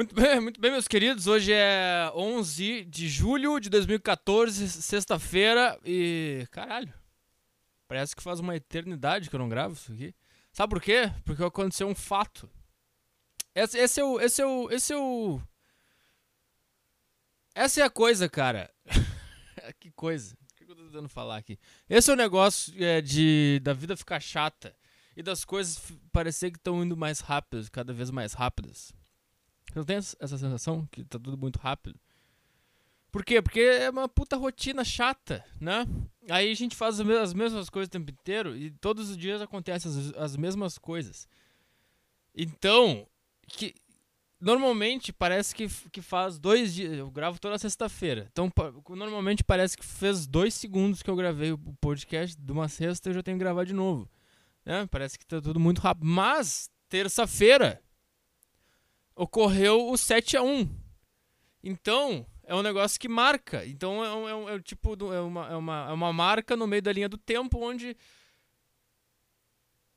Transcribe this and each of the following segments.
Muito bem, muito bem, meus queridos. Hoje é 11 de julho de 2014, sexta-feira e. Caralho. Parece que faz uma eternidade que eu não gravo isso aqui. Sabe por quê? Porque aconteceu um fato. Esse, esse é o. Esse é o. Esse é o. Essa é a coisa, cara. que coisa. O que eu tô tentando falar aqui? Esse é o negócio é, de da vida ficar chata e das coisas parecer que estão indo mais rápidas, cada vez mais rápidas. Você não tem essa sensação que tá tudo muito rápido? Por quê? Porque é uma puta rotina chata, né? Aí a gente faz as mesmas coisas o tempo inteiro e todos os dias acontecem as, as mesmas coisas. Então, que normalmente parece que, que faz dois dias. Eu gravo toda sexta-feira. Então, normalmente parece que fez dois segundos que eu gravei o podcast de uma sexta e eu já tenho que gravar de novo. Né? Parece que tá tudo muito rápido. Mas, terça-feira, ocorreu o 7 a 1 Então, é um negócio que marca. Então, é, um, é, um, é tipo é uma, é, uma, é uma marca no meio da linha do tempo onde.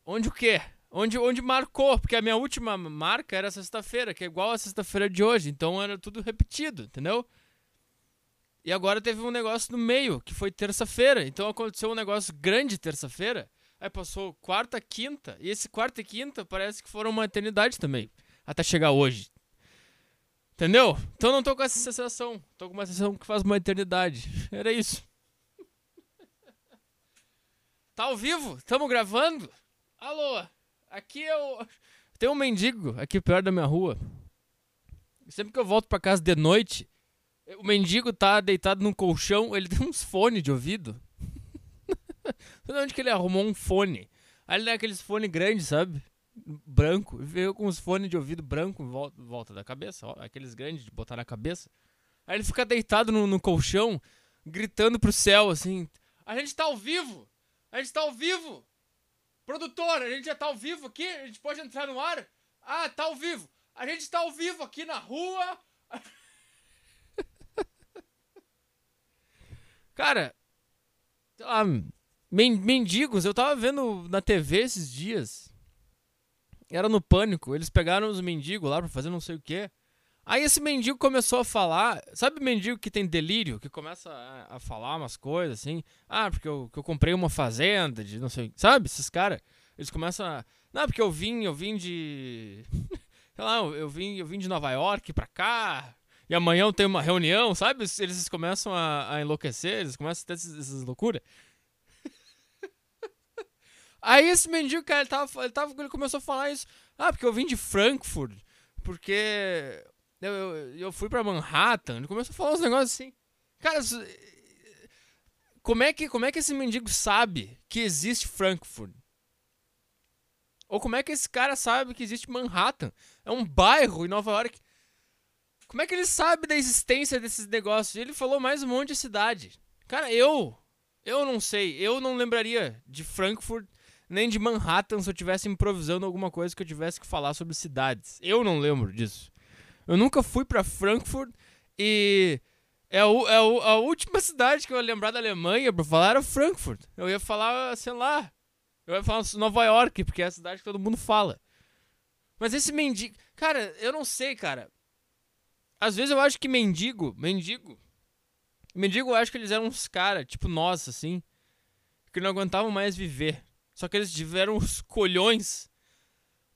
Onde o quê? Onde, onde marcou, porque a minha última marca era sexta-feira, que é igual a sexta-feira de hoje, então era tudo repetido, entendeu? E agora teve um negócio no meio, que foi terça-feira, então aconteceu um negócio grande terça-feira, aí passou quarta, quinta, e esse quarta e quinta parece que foram uma eternidade também até chegar hoje. Entendeu? Então não tô com essa sensação. Tô com uma sensação que faz uma eternidade. Era isso. Tá ao vivo? Tamo gravando? Alô? Aqui eu. É tem um mendigo aqui perto da minha rua. Sempre que eu volto pra casa de noite, o mendigo tá deitado num colchão, ele tem uns fones de ouvido. Não sei onde que ele arrumou um fone. Aí ele tem aqueles fones grandes, sabe? Branco, veio com os fones de ouvido branco em volta, volta da cabeça, ó, aqueles grandes de botar na cabeça. Aí ele fica deitado no, no, colchão, gritando pro céu assim: A gente tá ao vivo! A gente tá ao vivo! Produtor, a gente já tá ao vivo aqui? A gente pode entrar no ar? Ah, tá ao vivo! A gente tá ao vivo aqui na rua! Cara, sei lá, mendigos, eu tava vendo na TV esses dias era no pânico. Eles pegaram os mendigos lá pra fazer não sei o quê. Aí esse mendigo começou a falar. Sabe mendigo que tem delírio? Que começa a, a falar umas coisas assim. Ah, porque eu, eu comprei uma fazenda de não sei. Sabe? Esses caras. Eles começam a. Não, porque eu vim, eu vim de. sei lá, eu vim, eu vim de Nova York pra cá. E amanhã eu tenho uma reunião, sabe? Eles começam a, a enlouquecer, eles começam a ter essas, essas loucuras. Aí esse mendigo, cara, ele, tava, ele, tava, ele começou a falar isso. Ah, porque eu vim de Frankfurt. Porque eu, eu, eu fui pra Manhattan. Ele começou a falar uns negócios assim. Cara, como é, que, como é que esse mendigo sabe que existe Frankfurt? Ou como é que esse cara sabe que existe Manhattan? É um bairro em Nova York. Como é que ele sabe da existência desses negócios? Ele falou mais um monte de cidade. Cara, eu. Eu não sei. Eu não lembraria de Frankfurt nem de Manhattan se eu tivesse improvisando alguma coisa que eu tivesse que falar sobre cidades. Eu não lembro disso. Eu nunca fui para Frankfurt e é, a, é a, a, última cidade que eu ia lembrar da Alemanha pra falar era Frankfurt. Eu ia falar, sei lá, eu ia falar Nova York, porque é a cidade que todo mundo fala. Mas esse mendigo. Cara, eu não sei, cara. Às vezes eu acho que mendigo. Mendigo. Mendigo, eu acho que eles eram uns caras, tipo nós, assim. Que não aguentavam mais viver. Só que eles tiveram os colhões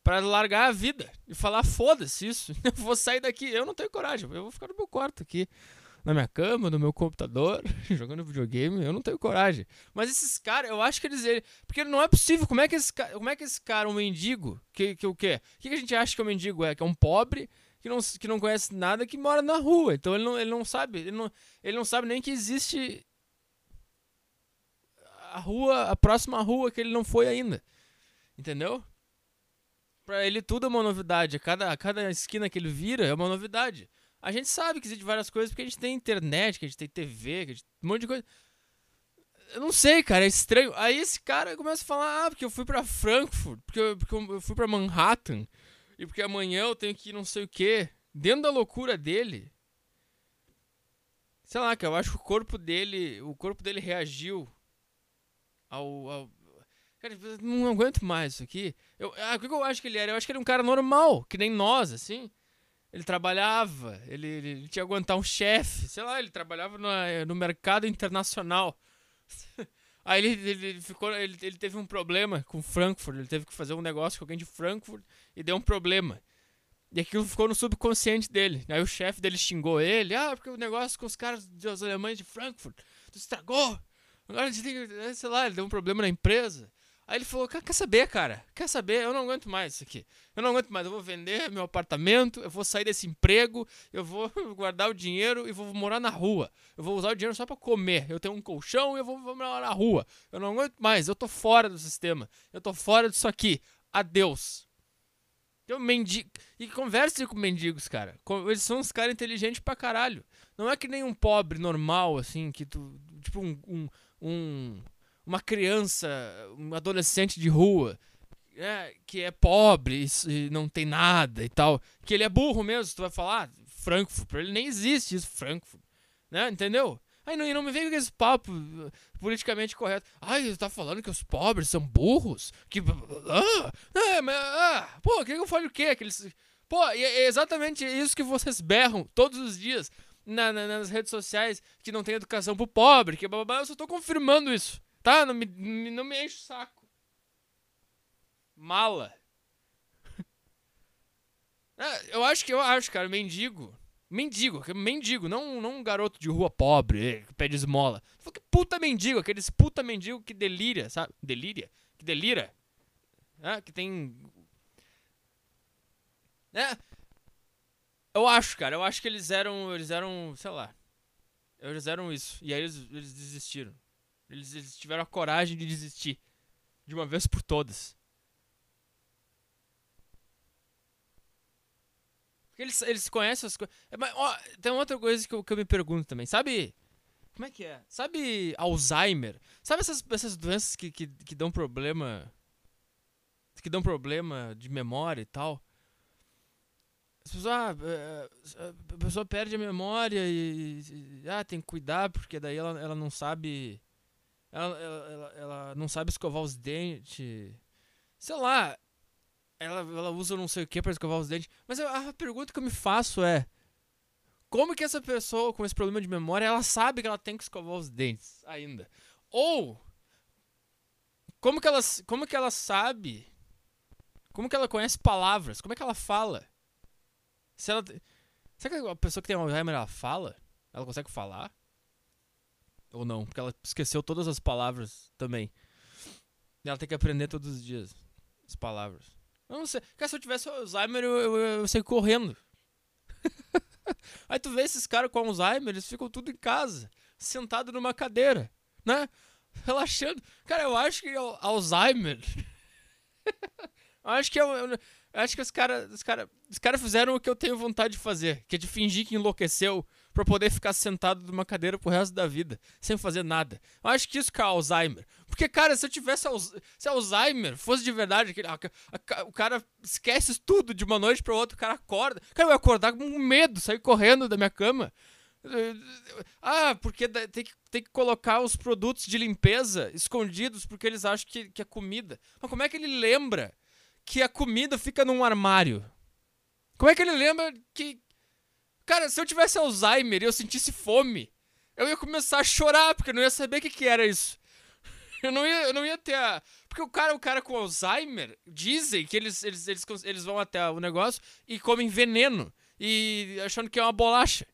para largar a vida e falar: foda-se isso, eu vou sair daqui. Eu não tenho coragem, eu vou ficar no meu quarto aqui, na minha cama, no meu computador, jogando videogame. Eu não tenho coragem. Mas esses caras, eu acho que eles. Porque não é possível. Como é que esse como é que esse cara um mendigo, que, que o quê? O que a gente acha que o um mendigo é? Que é um pobre que não, que não conhece nada que mora na rua. Então ele não, ele não sabe, ele não, ele não sabe nem que existe a rua, a próxima rua que ele não foi ainda. Entendeu? Pra ele tudo é uma novidade. Cada, cada esquina que ele vira é uma novidade. A gente sabe que existe várias coisas porque a gente tem internet, que a gente tem TV, que a gente um monte de coisa. Eu não sei, cara, é estranho. Aí esse cara começa a falar: ah, porque eu fui pra Frankfurt, porque eu, porque eu fui pra Manhattan, e porque amanhã eu tenho que ir não sei o que. Dentro da loucura dele. Sei lá, que eu acho que o corpo dele. O corpo dele reagiu ao, ao... Cara, não aguento mais isso aqui. Eu, ah, o que eu acho que ele era? Eu acho que ele é um cara normal, que nem nós, assim. Ele trabalhava, ele, ele, ele tinha que aguentar um chefe, sei lá, ele trabalhava no, no mercado internacional. Aí ele, ele, ficou, ele, ele teve um problema com Frankfurt, ele teve que fazer um negócio com alguém de Frankfurt e deu um problema. E aquilo ficou no subconsciente dele. Aí o chefe dele xingou ele, ah, porque o negócio com os caras dos alemães de Frankfurt, tu estragou. Agora a gente tem que, sei lá, ele deu um problema na empresa. Aí ele falou: Quer saber, cara? Quer saber? Eu não aguento mais isso aqui. Eu não aguento mais. Eu vou vender meu apartamento, eu vou sair desse emprego, eu vou guardar o dinheiro e vou morar na rua. Eu vou usar o dinheiro só para comer. Eu tenho um colchão e eu vou, vou morar na rua. Eu não aguento mais. Eu tô fora do sistema. Eu tô fora disso aqui. Adeus. Eu mendigo. E converse com mendigos, cara. Eles são uns caras inteligentes pra caralho. Não é que nem um pobre normal, assim, que tu. Tipo um, um, um uma criança, um adolescente de rua, é, que é pobre e não tem nada e tal, que ele é burro mesmo, tu vai falar, ah, Frankfurt, pra ele nem existe isso, Frankfurt, né, entendeu? Aí não, não me vem com esse papo uh, politicamente correto. Ai, você tá falando que os pobres são burros? Que. Ah, é, mas, ah, pô, que eu falo o quê? Aqueles, pô, é exatamente isso que vocês berram todos os dias na, na, nas redes sociais que não tem educação pro pobre, que blá, blá, blá, eu só tô confirmando isso. Tá? Não me, não me enche o saco. Mala. é, eu acho que eu acho, cara, mendigo. Mendigo, mendigo, não, não um garoto de rua pobre, que pede esmola. Que puta mendigo, aqueles puta mendigo que delira, sabe? Delíria? Que delira. É, que tem. É. Eu acho, cara, eu acho que eles eram. Eles eram, sei lá. Eles eram isso. E aí eles, eles desistiram. Eles, eles tiveram a coragem de desistir. De uma vez por todas. Porque eles, eles conhecem as coisas. É, mas, ó, tem outra coisa que eu, que eu me pergunto também. Sabe. Como é que é? Sabe Alzheimer? Sabe essas, essas doenças que, que, que dão problema. Que dão problema de memória e tal? As pessoas, ah, é, a pessoa perde a memória e, e, ah, tem que cuidar porque daí ela, ela não sabe ela, ela, ela, ela não sabe escovar os dentes. Sei lá. Ela, ela usa não sei o que para escovar os dentes. Mas a, a pergunta que eu me faço é: Como que essa pessoa com esse problema de memória ela sabe que ela tem que escovar os dentes ainda? Ou como que ela, como que ela sabe? Como que ela conhece palavras? Como é que ela fala? Se ela, será que a pessoa que tem Alzheimer ela fala? Ela consegue falar? Ou não, porque ela esqueceu todas as palavras também. Ela tem que aprender todos os dias as palavras. Eu não sei. Cara, se eu tivesse Alzheimer, eu, eu, eu saio correndo. Aí tu vê esses caras com Alzheimer, eles ficam tudo em casa, sentado numa cadeira, né? Relaxando. Cara, eu acho que Alzheimer. eu acho que eu, eu, acho que os caras os cara, os cara fizeram o que eu tenho vontade de fazer, que é de fingir que enlouqueceu para poder ficar sentado numa cadeira pro resto da vida, sem fazer nada. Eu acho que isso que é Alzheimer. Porque, cara, se eu tivesse se Alzheimer fosse de verdade, aquele, a, a, o cara esquece tudo de uma noite para outra, o cara acorda. Cara, eu ia acordar com medo, sair correndo da minha cama. Ah, porque tem que, tem que colocar os produtos de limpeza escondidos porque eles acham que, que é comida. Mas como é que ele lembra que a comida fica num armário? Como é que ele lembra que, Cara, se eu tivesse Alzheimer e eu sentisse fome, eu ia começar a chorar, porque eu não ia saber o que, que era isso. Eu não ia, eu não ia ter a. Porque o cara, o cara com Alzheimer, dizem que eles, eles, eles, eles vão até o negócio e comem veneno. E achando que é uma bolacha.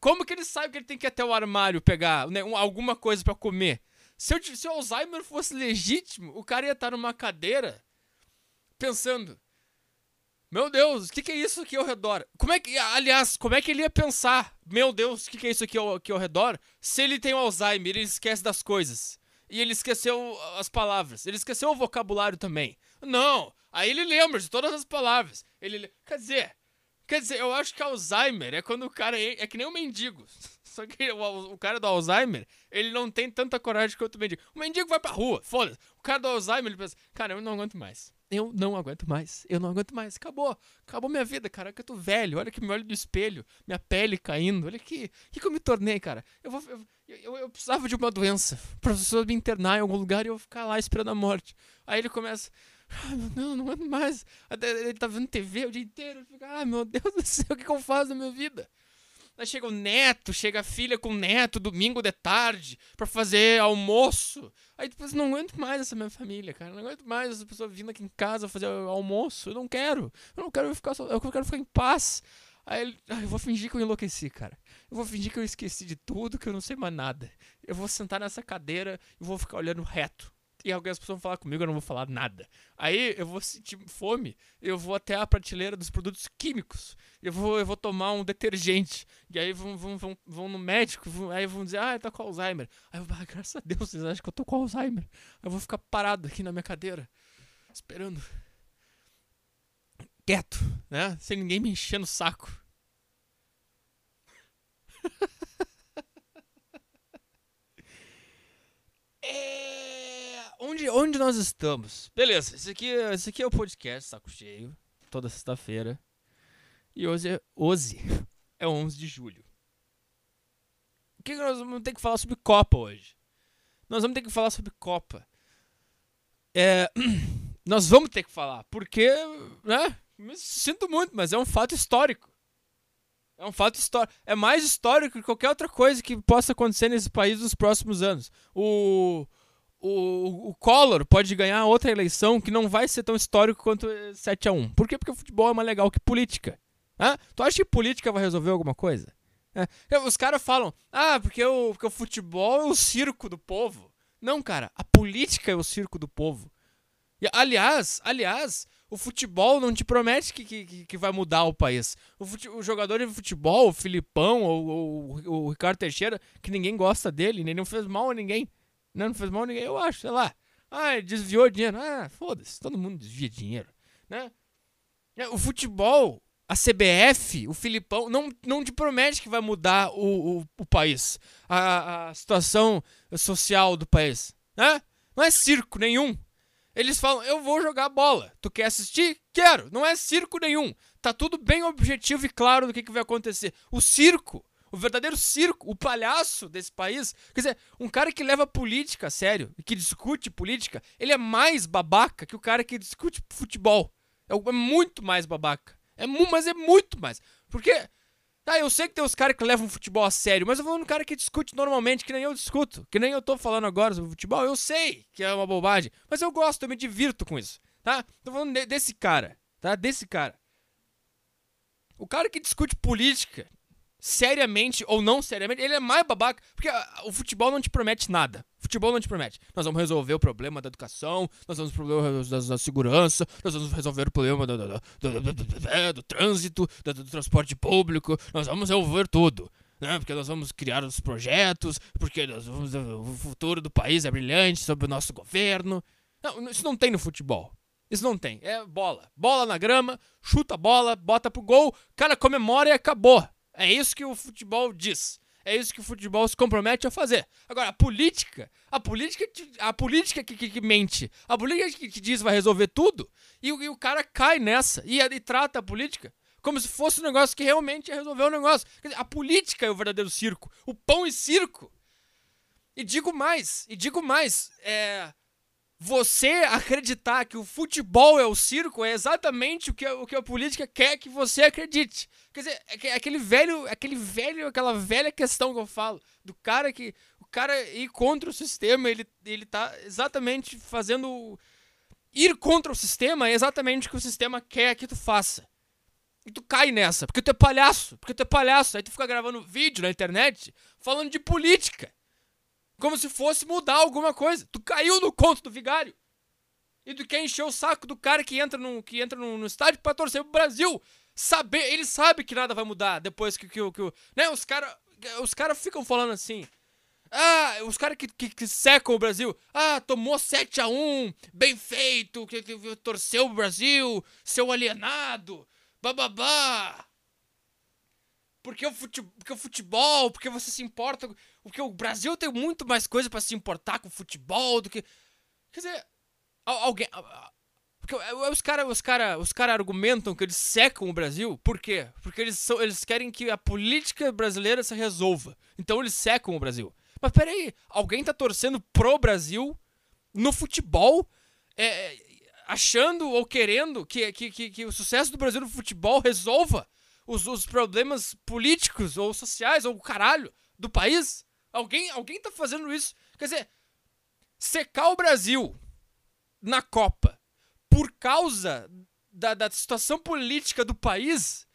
Como que ele sabe que ele tem que ir até o armário pegar né, alguma coisa para comer? Se, eu, se o Alzheimer fosse legítimo, o cara ia estar numa cadeira pensando: meu Deus, o que, que, é isso aqui ao redor? Como é que, aliás, como é que ele ia pensar? Meu Deus, o que, que, é isso aqui ao, aqui ao redor? Se ele tem o Alzheimer, ele esquece das coisas. E ele esqueceu as palavras. Ele esqueceu o vocabulário também. Não, aí ele lembra de todas as palavras. Ele, quer dizer, quer dizer, eu acho que Alzheimer é quando o cara é, é que nem um mendigo. Só que o, o, cara do Alzheimer, ele não tem tanta coragem quanto o mendigo. O mendigo vai pra rua, foda-se. O cara do Alzheimer, ele pensa, cara, eu não aguento mais eu não aguento mais, eu não aguento mais, acabou, acabou minha vida, cara, que eu tô velho, olha que me olho no espelho, minha pele caindo, olha que, que, que eu me tornei, cara, eu, vou, eu, eu, eu precisava de uma doença, pra pessoa me internar em algum lugar e eu ficar lá esperando a morte, aí ele começa, meu Deus, não aguento mais. Ele tá vendo TV o dia inteiro. Fica, ai, meu Deus do céu, o que, que eu faço na minha vida? Aí chega o neto, chega a filha com o neto domingo de tarde pra fazer almoço. Aí depois não aguento mais essa minha família, cara. Não aguento mais essa pessoa vindo aqui em casa fazer almoço. Eu não quero. Eu não quero ficar só. Eu quero ficar em paz. Aí ah, eu vou fingir que eu enlouqueci, cara. Eu vou fingir que eu esqueci de tudo, que eu não sei mais nada. Eu vou sentar nessa cadeira e vou ficar olhando reto e algumas pessoas vão falar comigo, eu não vou falar nada. Aí eu vou sentir fome, eu vou até a prateleira dos produtos químicos, eu vou, eu vou tomar um detergente, e aí vão, vão, vão, vão no médico, vão, aí vão dizer, ah, tá com Alzheimer. Aí eu vou, ah, graças a Deus, vocês acham que eu tô com Alzheimer. Eu vou ficar parado aqui na minha cadeira, esperando. Quieto, né? Sem ninguém me enchendo o saco. onde, onde nós estamos? Beleza, esse aqui, esse aqui é o podcast Saco Cheio, toda sexta-feira. E hoje é, hoje é 11 de julho. O que, que nós vamos ter que falar sobre Copa hoje? Nós vamos ter que falar sobre Copa. É, nós vamos ter que falar, porque, né? Me sinto muito, mas é um fato histórico. É um fato histórico. É mais histórico que qualquer outra coisa que possa acontecer nesse país nos próximos anos. O, o, o Collor pode ganhar outra eleição que não vai ser tão histórico quanto 7 a 1 Por quê? Porque o futebol é mais legal que política. Ah, tu acha que política vai resolver alguma coisa? É. Os caras falam, ah, porque o, porque o futebol é o circo do povo. Não, cara, a política é o circo do povo. E, aliás, aliás, o futebol não te promete que, que, que vai mudar o país. O, fute, o jogador de futebol, o Filipão ou, o Ricardo Teixeira, que ninguém gosta dele, nem não fez mal a ninguém. Não, não fez mal a ninguém, eu acho, sei lá. Ah, desviou dinheiro. Ah, foda-se, todo mundo desvia dinheiro, né? É, o futebol, a CBF, o Filipão, não, não te promete que vai mudar o, o, o país, a, a situação social do país, né? Não é circo nenhum. Eles falam, eu vou jogar bola. Tu quer assistir? Quero. Não é circo nenhum. Tá tudo bem objetivo e claro do que, que vai acontecer. O circo o verdadeiro circo, o palhaço desse país. Quer dizer, um cara que leva política a sério e que discute política, ele é mais babaca que o cara que discute futebol. É, é muito mais babaca. É mas é muito mais. Porque, tá, eu sei que tem os caras que levam futebol a sério, mas eu vou no cara que discute normalmente, que nem eu discuto, que nem eu tô falando agora sobre futebol. Eu sei que é uma bobagem, mas eu gosto, eu me divirto com isso, tá? Tô falando de, desse cara, tá? Desse cara. O cara que discute política, seriamente ou não seriamente, ele é mais babaca. Porque uh, o futebol não te promete nada. O futebol não te promete. Nós vamos resolver o problema da educação, nós vamos resolver o problema da, segurança, nós vamos resolver o problema do, do, do, do trânsito, do, transporte público, nós vamos resolver tudo. Né? Porque nós vamos criar os projetos, porque vamos, o futuro do país é brilhante sob o nosso governo. Não, isso não tem no futebol. Isso não tem. É bola. Bola na grama, chuta a bola, bota pro gol, cara comemora e acabou. É isso que o futebol diz. É isso que o futebol se compromete a fazer. Agora, a política, a política, a política que, que, que mente, a política que, que, diz vai resolver tudo, e, e o cara cai nessa e, e, trata a política como se fosse um negócio que realmente ia resolver o negócio. Dizer, a política é o verdadeiro circo, o pão e circo. E digo mais, e digo mais, é, você acreditar que o futebol é o circo é exatamente o que, a, o que a política quer que você acredite. Quer dizer, é, é aquele velho, aquele velho, aquela velha questão que eu falo, do cara que o cara ir contra o sistema, ele, ele tá exatamente fazendo ir contra o sistema é exatamente o que o sistema quer que tu faça. E tu cai nessa, porque tu é palhaço, porque tu é palhaço, aí tu fica gravando vídeo na internet falando de política. Como se fosse mudar alguma coisa. Tu caiu no conto do vigário. E tu quer encher o saco do cara que entra no, que entra no, no estádio pra torcer pro Brasil. Saber, ele sabe que nada vai mudar depois que, que, que, né, os caras os cara ficam falando assim. Ah, os caras que, que, que, secam o Brasil. Ah, tomou 7 a 1 bem feito, que, que torceu o Brasil, seu alienado, bababá. Porque o, futebol, porque o futebol, porque você se importa. Porque o Brasil tem muito mais coisa para se importar com o futebol do que. Quer dizer, alguém. Porque os caras os cara, os cara argumentam que eles secam o Brasil. Por quê? Porque eles, são, eles querem que a política brasileira se resolva. Então eles secam o Brasil. Mas peraí, alguém tá torcendo pro Brasil no futebol? É, achando ou querendo que, que, que, que o sucesso do Brasil no futebol resolva os, os problemas políticos ou sociais ou o caralho do país? Alguém, alguém tá fazendo isso? Quer dizer, secar o Brasil na Copa por causa da, da situação política do país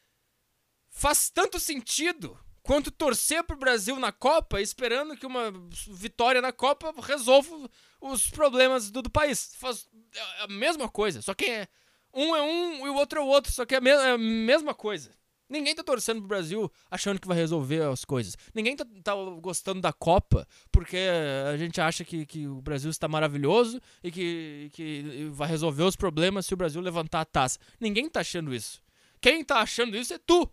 faz tanto sentido quanto torcer pro Brasil na Copa esperando que uma vitória na Copa resolva os problemas do, do país. Faz é a mesma coisa, só que é um é um e o outro é o outro, só que é a, é a mesma coisa. Ninguém tá torcendo pro Brasil achando que vai resolver as coisas. Ninguém tá, tá, gostando da Copa porque a gente acha que, que o Brasil está maravilhoso e que, que vai resolver os problemas se o Brasil levantar a taça. Ninguém tá achando isso. Quem tá achando isso é tu.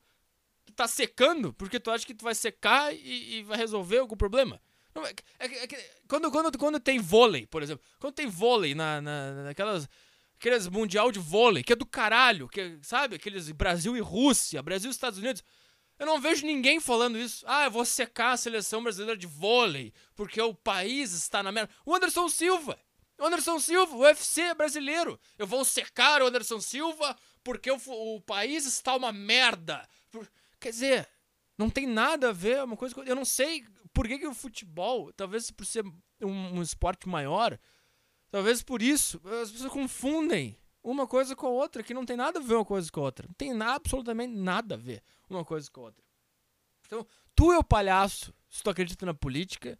Tá secando porque tu acha que tu vai secar e, e vai resolver algum problema. Não, é, é, é, quando, quando, quando tem vôlei, por exemplo, quando tem vôlei na, na, naquelas aqueles mundial de vôlei, que é do caralho, que sabe, aqueles Brasil e Rússia, Brasil e Estados Unidos. Eu não vejo ninguém falando isso. Ah, eu vou secar a seleção brasileira de vôlei, porque o país está na merda. O Anderson Silva. O Anderson Silva, o UFC é brasileiro. Eu vou secar o Anderson Silva porque o, o país está uma merda. Quer dizer, não tem nada a ver uma coisa. Eu não sei por que, que o futebol, talvez por ser um, um esporte maior, Talvez por isso as pessoas confundem uma coisa com a outra, que não tem nada a ver uma coisa com a outra. Não tem absolutamente nada a ver uma coisa com a outra. Então, tu é o palhaço se tu acredita na política,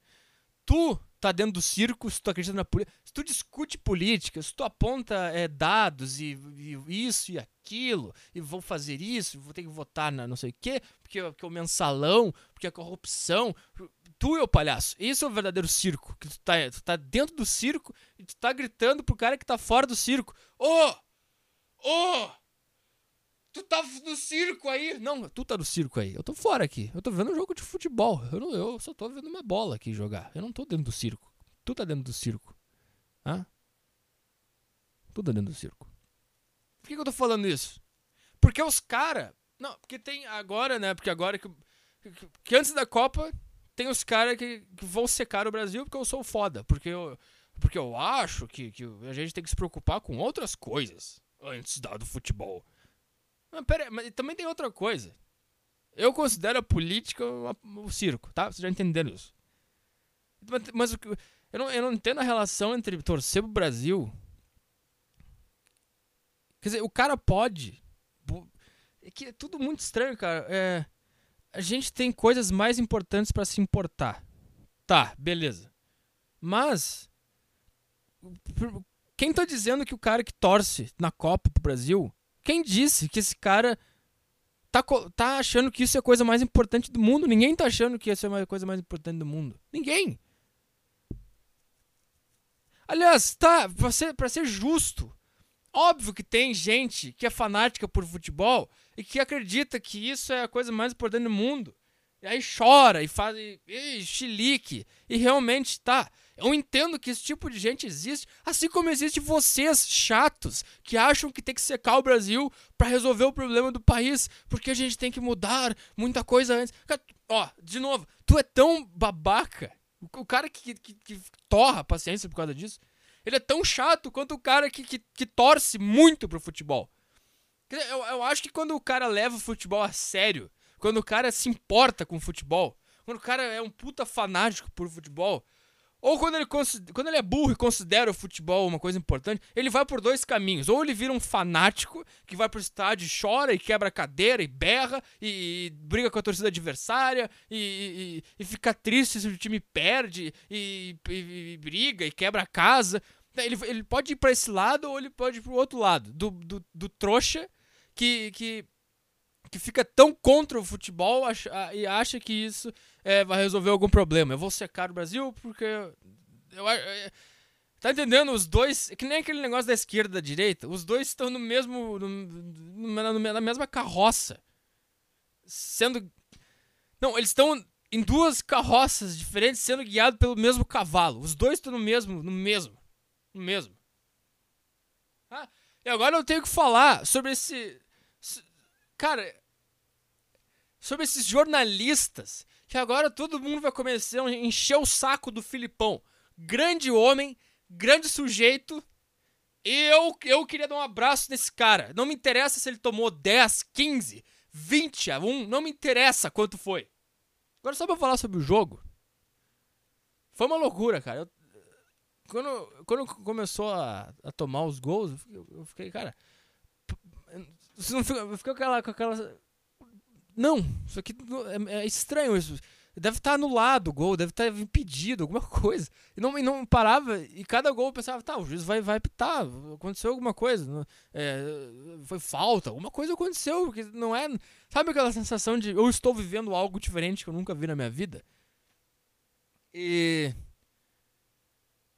tu tá dentro do circo se tu acredita na política, se tu discute política, se tu aponta é, dados e, e, isso e aquilo, e vou fazer isso, vou ter que votar na não sei o quê, porque, porque é o mensalão, porque a corrupção, tu é o palhaço. Esse é o verdadeiro circo. Que tu tá, tu tá dentro do circo e tu tá gritando pro cara que tá fora do circo. Ô! Oh! Ô! Oh! Tu tá no circo aí? Não, tu tá no circo aí. Eu tô fora aqui. Eu tô vendo um jogo de futebol. Eu, não, eu só tô vendo uma bola aqui jogar. Eu não tô dentro do circo. Tu tá dentro do circo. Hã? Tu tá dentro do circo. Por que, que eu tô falando isso? Porque os caras. Não, porque tem agora, né? Porque agora que, que antes da Copa tem os caras que, que, vão secar o Brasil porque eu sou foda. Porque eu, porque eu acho que, que a gente tem que se preocupar com outras coisas antes do futebol. Mas, pera, mas também tem outra coisa. Eu considero a política o circo, tá? Vocês já entenderam isso. Mas, mas eu, não, eu não entendo a relação entre torcer pro Brasil. Quer dizer, o cara pode. É que é tudo muito estranho, cara. É a gente tem coisas mais importantes para se importar. Tá, beleza. Mas quem tá dizendo que o cara que torce na Copa pro Brasil, quem disse que esse cara tá, tá achando que isso é a coisa mais importante do mundo? Ninguém tá achando que isso é a coisa mais importante do mundo. Ninguém. Aliás, tá, pra ser, pra ser justo, Óbvio que tem gente que é fanática por futebol e que acredita que isso é a coisa mais importante do mundo. E aí chora e faz e, e chilique. E realmente tá. Eu entendo que esse tipo de gente existe, assim como existe vocês chatos que acham que tem que secar o Brasil para resolver o problema do país, porque a gente tem que mudar muita coisa antes. Ó, de novo, tu é tão babaca. O cara que, que, que torra a paciência por causa disso ele é tão chato quanto o cara que, que, que torce muito pro futebol. Eu, eu acho que quando o cara leva o futebol a sério, quando o cara se importa com o futebol, quando o cara é um puta fanático por futebol, ou quando ele, quando ele é burro e considera o futebol uma coisa importante, ele vai por dois caminhos. Ou ele vira um fanático que vai pro estádio, chora e quebra a cadeira e berra e, e briga com a torcida adversária e, e, e, fica triste se o time perde e, briga e quebra a casa. Ele, ele pode ir para esse lado ou ele pode ir pro outro lado. Do, do, do trouxa que, que, que fica tão contra o futebol e acha que isso é, vai resolver algum problema. Eu vou secar o Brasil porque. Eu, eu, é, tá entendendo? Os dois. Que nem aquele negócio da esquerda e da direita. Os dois estão no mesmo. No, na mesma carroça. Sendo. Não, eles estão em duas carroças diferentes sendo guiados pelo mesmo cavalo. Os dois estão no mesmo. No mesmo. No mesmo. Ah, e agora eu tenho que falar sobre esse. Cara. Sobre esses jornalistas que agora todo mundo vai começar a encher o saco do Filipão. Grande homem, grande sujeito, Eu, eu queria dar um abraço nesse cara. Não me interessa se ele tomou 10, 15, 20 a 1. Não me interessa quanto foi. Agora, só pra falar sobre o jogo. Foi uma loucura, cara. Eu, quando, quando começou a, a tomar os gols, eu, eu fiquei, cara. Você não fica, fiquei com aquela, com aquela. Não, isso aqui é, é estranho isso. Deve estar tá anulado o gol, deve estar tá impedido, alguma coisa. E não, e não parava, e cada gol eu pensava, tá, o juiz vai, vai pitar, aconteceu alguma coisa, é, foi falta, alguma coisa aconteceu, porque não é. Sabe aquela sensação de eu estou vivendo algo diferente que eu nunca vi na minha vida? E.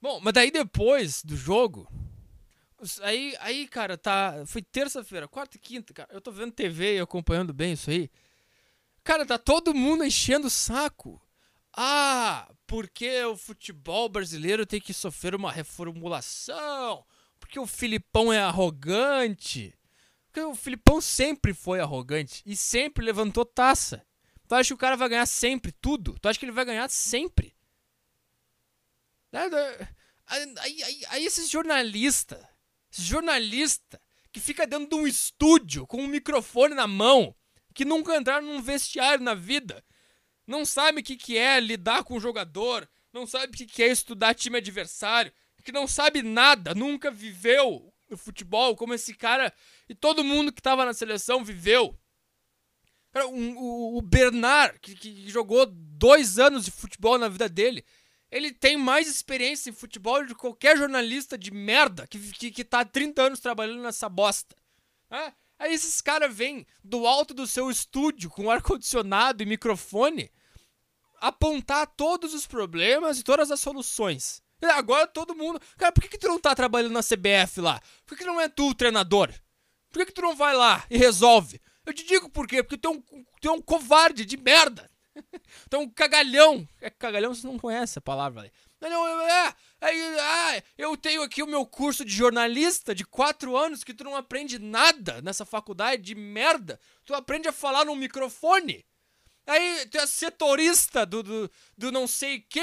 Bom, mas daí depois do jogo. Aí, aí cara, tá. Foi terça-feira, quarta e quinta, cara. Eu tô vendo TV e acompanhando bem isso aí. Cara, tá todo mundo enchendo o saco. Ah, porque o futebol brasileiro tem que sofrer uma reformulação. Porque o Filipão é arrogante. Porque o Filipão sempre foi arrogante e sempre levantou taça. Tu acha que o cara vai ganhar sempre tudo? Tu acha que ele vai ganhar sempre? Aí, aí, aí esses jornalistas, jornalista que fica dentro de um estúdio com um microfone na mão que nunca entraram num vestiário na vida, não sabe o que, que é lidar com o jogador, não sabe o que, que é estudar time adversário, que não sabe nada, nunca viveu o futebol como esse cara e todo mundo que estava na seleção viveu. Cara, um, o, o, Bernard, que, que jogou dois anos de futebol na vida dele, ele tem mais experiência em futebol que qualquer jornalista de merda que, que, que tá há 30 anos trabalhando nessa bosta. É? Aí esses caras vêm do alto do seu estúdio com ar-condicionado e microfone apontar todos os problemas e todas as soluções. Agora todo mundo. Cara, por que, que tu não tá trabalhando na CBF lá? Por que, que não é tu o treinador? Por que, que tu não vai lá e resolve? Eu te digo por quê, porque tu é um, tu é um covarde de merda. Um cagalhão. É cagalhão você não conhece a palavra é, é, ah, eu tenho aqui o meu curso de jornalista de quatro anos que tu não aprende nada nessa faculdade de merda. Tu aprende a falar no microfone. Aí tu é setorista do, do, do não sei o que,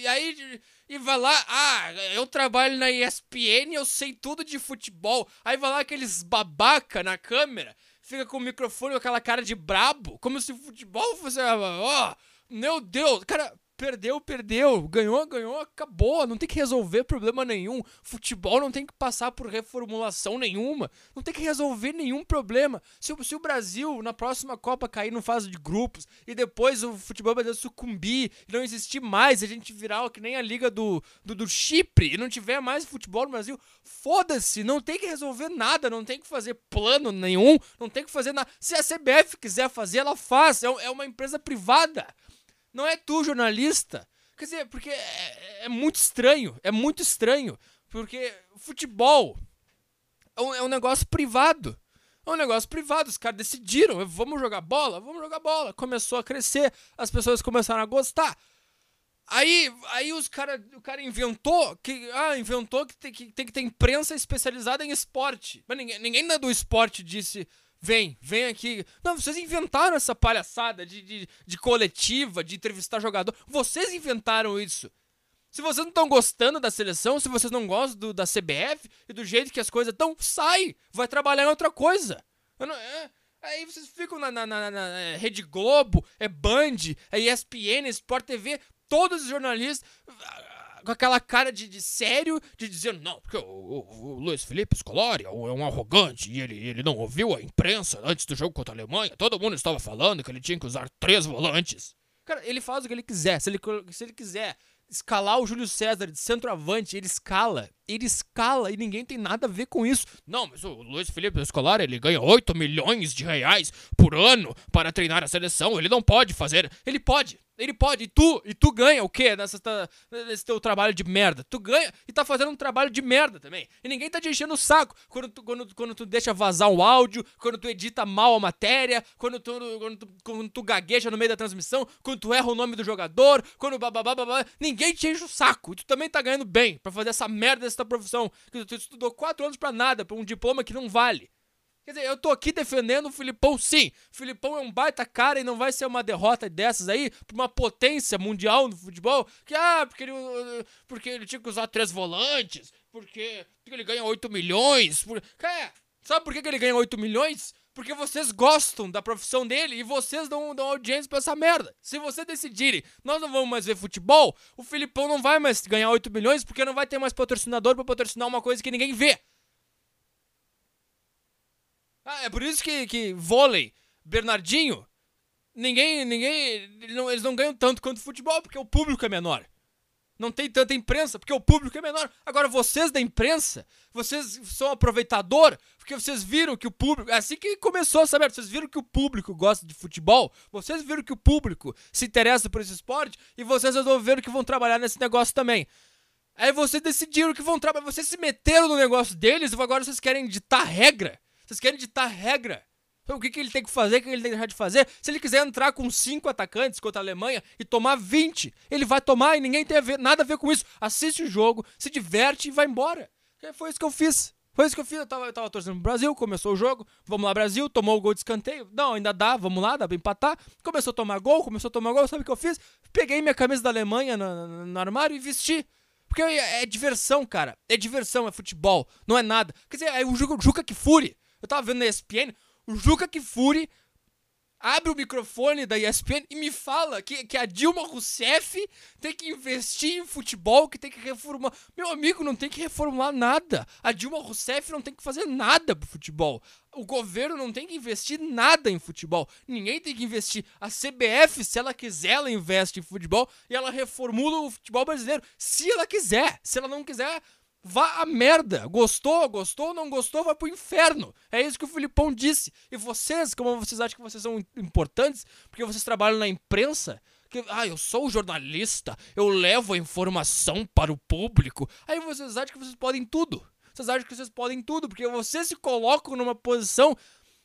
e aí e vai lá, ah, eu trabalho na ESPN, eu sei tudo de futebol. Aí vai lá aqueles babaca na câmera, fica com o microfone com aquela cara de brabo, como se futebol fosse, ó, oh, meu Deus, cara, Perdeu, perdeu. Ganhou, ganhou, acabou. Não tem que resolver problema nenhum. Futebol não tem que passar por reformulação nenhuma. Não tem que resolver nenhum problema. Se, se o Brasil, na próxima Copa, cair no fase de grupos e depois o futebol brasileiro sucumbir e não existir mais, a gente virar que nem a liga do, do, do Chipre e não tiver mais futebol no Brasil, foda-se. Não tem que resolver nada. Não tem que fazer plano nenhum. Não tem que fazer nada. Se a CBF quiser fazer, ela faz. É, é uma empresa privada. Não é tu, jornalista. Quer dizer, porque é, é muito estranho. É muito estranho. Porque futebol é um, é um negócio privado. É um negócio privado. Os caras decidiram. Vamos jogar bola? Vamos jogar bola. Começou a crescer. As pessoas começaram a gostar. Aí, aí os cara, o cara inventou que ah, inventou que tem, que tem que ter imprensa especializada em esporte. Mas ninguém, ninguém do esporte disse Vem, vem aqui. Não, vocês inventaram essa palhaçada de, de, de coletiva, de entrevistar jogador. Vocês inventaram isso. Se vocês não estão gostando da seleção, se vocês não gostam do, da CBF e do jeito que as coisas estão, sai! Vai trabalhar em outra coisa. Não, é, aí vocês ficam na, na, na, na, é Rede Globo, é Band, é ESPN, Sport TV, todos os jornalistas com aquela cara de, de sério, de dizer, não, porque o, o, o Luiz Felipe Scolari é um arrogante e ele, ele não ouviu a imprensa antes do jogo contra a Alemanha. Todo mundo estava falando que ele tinha que usar três volantes. Cara, ele faz o que ele quiser. Se ele, se ele quiser escalar o Júlio César de centroavante, ele escala. Ele escala e ninguém tem nada a ver com isso. Não, mas o Luiz Felipe Escolar, ele ganha 8 milhões de reais por ano para treinar a seleção. Ele não pode fazer. Ele pode. Ele pode. E tu, e tu ganha o quê nessa, nesse teu trabalho de merda? Tu ganha e tá fazendo um trabalho de merda também. E ninguém tá te enchendo o saco quando tu, quando, quando tu deixa vazar um áudio, quando tu edita mal a matéria, quando tu, quando tu, quando tu gagueja no meio da transmissão, quando tu erra o nome do jogador, quando bababá, babá. Ninguém te enche o saco. E tu também tá ganhando bem para fazer essa merda dessa profissão. Que tu estudou quatro anos para nada, pra um diploma que não vale. Quer dizer, eu tô aqui defendendo o Filipão, sim. O Filipão é um baita cara e não vai ser uma derrota dessas aí pra uma potência mundial no futebol. Que, ah, porque ele, porque ele tinha que usar três volantes, porque, porque ele ganha 8 milhões. Por... É, sabe por que, que ele ganha 8 milhões? Porque vocês gostam da profissão dele e vocês dão, dão audiência pra essa merda. Se vocês decidirem, nós não vamos mais ver futebol, o Filipão não vai mais ganhar 8 milhões porque não vai ter mais patrocinador pra patrocinar uma coisa que ninguém vê. Ah, é por isso que, que vôlei, Bernardinho, ninguém, ninguém, eles não, ganham tanto quanto futebol porque o público é menor não tem tanta imprensa, porque o público é menor. Agora, vocês da imprensa, vocês são aproveitador, porque vocês viram que o público. É assim que começou, sabe? Vocês viram que o público gosta de futebol, vocês viram que o público se interessa por esse esporte, e vocês resolveram que vão trabalhar nesse negócio também. Aí vocês decidiram que vão trabalhar. Vocês se meteram no negócio deles e agora vocês querem ditar regra. Vocês querem ditar regra. Então, o que, que ele tem que fazer, o que ele tem que deixar de fazer. Se ele quiser entrar com cinco atacantes contra a Alemanha e tomar 20, ele vai tomar e ninguém tem a ver, nada a ver com isso. Assiste o jogo, se diverte e vai embora. Foi isso que eu fiz. Foi isso que eu fiz. Eu tava, eu tava torcendo pro Brasil, começou o jogo. Vamos lá, Brasil. Tomou o gol de escanteio. Não, ainda dá, vamos lá, dá pra empatar. Começou a tomar gol, começou a tomar gol. Sabe o que eu fiz? Peguei minha camisa da Alemanha no, no, no armário e vesti. Porque é, é, diversão, cara. É diversão, é futebol. Não é nada. Quer dizer, é o Juca Kifuri. Eu tava vendo na ESPN o Juca Kifuri abre o microfone da ESPN e me fala que, que a Dilma Rousseff tem que investir em futebol, que tem que reformar. Meu amigo, não tem que reformular nada. A Dilma Rousseff não tem que fazer nada pro futebol. O governo não tem que investir nada em futebol. Ninguém tem que investir. A CBF, se ela quiser, ela investe em futebol e ela reformula o futebol brasileiro. Se ela quiser. Se ela não quiser, Vá a merda. Gostou, gostou, não gostou, vai pro inferno. É isso que o Filipão disse. E vocês, como vocês acham que vocês são importantes, porque vocês trabalham na imprensa, que, ah, eu sou jornalista, eu levo a informação para o público. Aí vocês acham que vocês podem tudo. Vocês acham que vocês podem tudo, porque vocês se colocam numa posição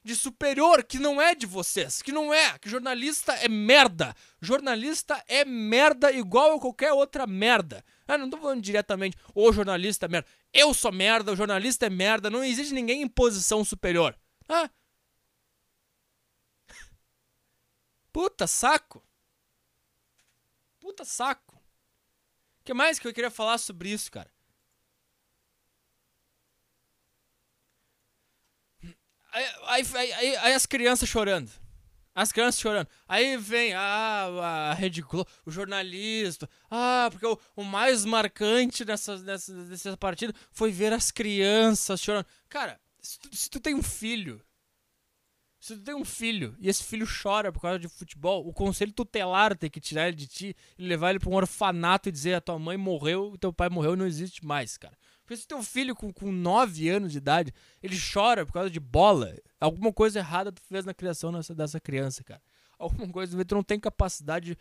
de superior que não é de vocês, que não é, que jornalista é merda. Jornalista é merda igual a qualquer outra merda. Eu não tô falando diretamente, o jornalista é merda. Eu sou merda, o jornalista é merda, não existe ninguém em posição superior. Ah. Puta saco. Puta saco. O que mais que eu queria falar sobre isso, cara? Aí, aí, aí, aí, as crianças chorando. As crianças chorando. Aí vem ah, a Rede Globo, o jornalista. Ah, porque o, o mais marcante dessa, dessa, dessa partida foi ver as crianças chorando. Cara, se tu, se tu tem um filho. Se tu tem um filho e esse filho chora por causa de futebol, o conselho tutelar tem que tirar ele de ti e levar ele pra um orfanato e dizer: a tua mãe morreu, teu pai morreu e não existe mais, cara. Porque se teu filho com, com 9 anos de idade, ele chora por causa de bola, alguma coisa errada tu fez na criação dessa, dessa criança, cara. Alguma coisa, tu não tem capacidade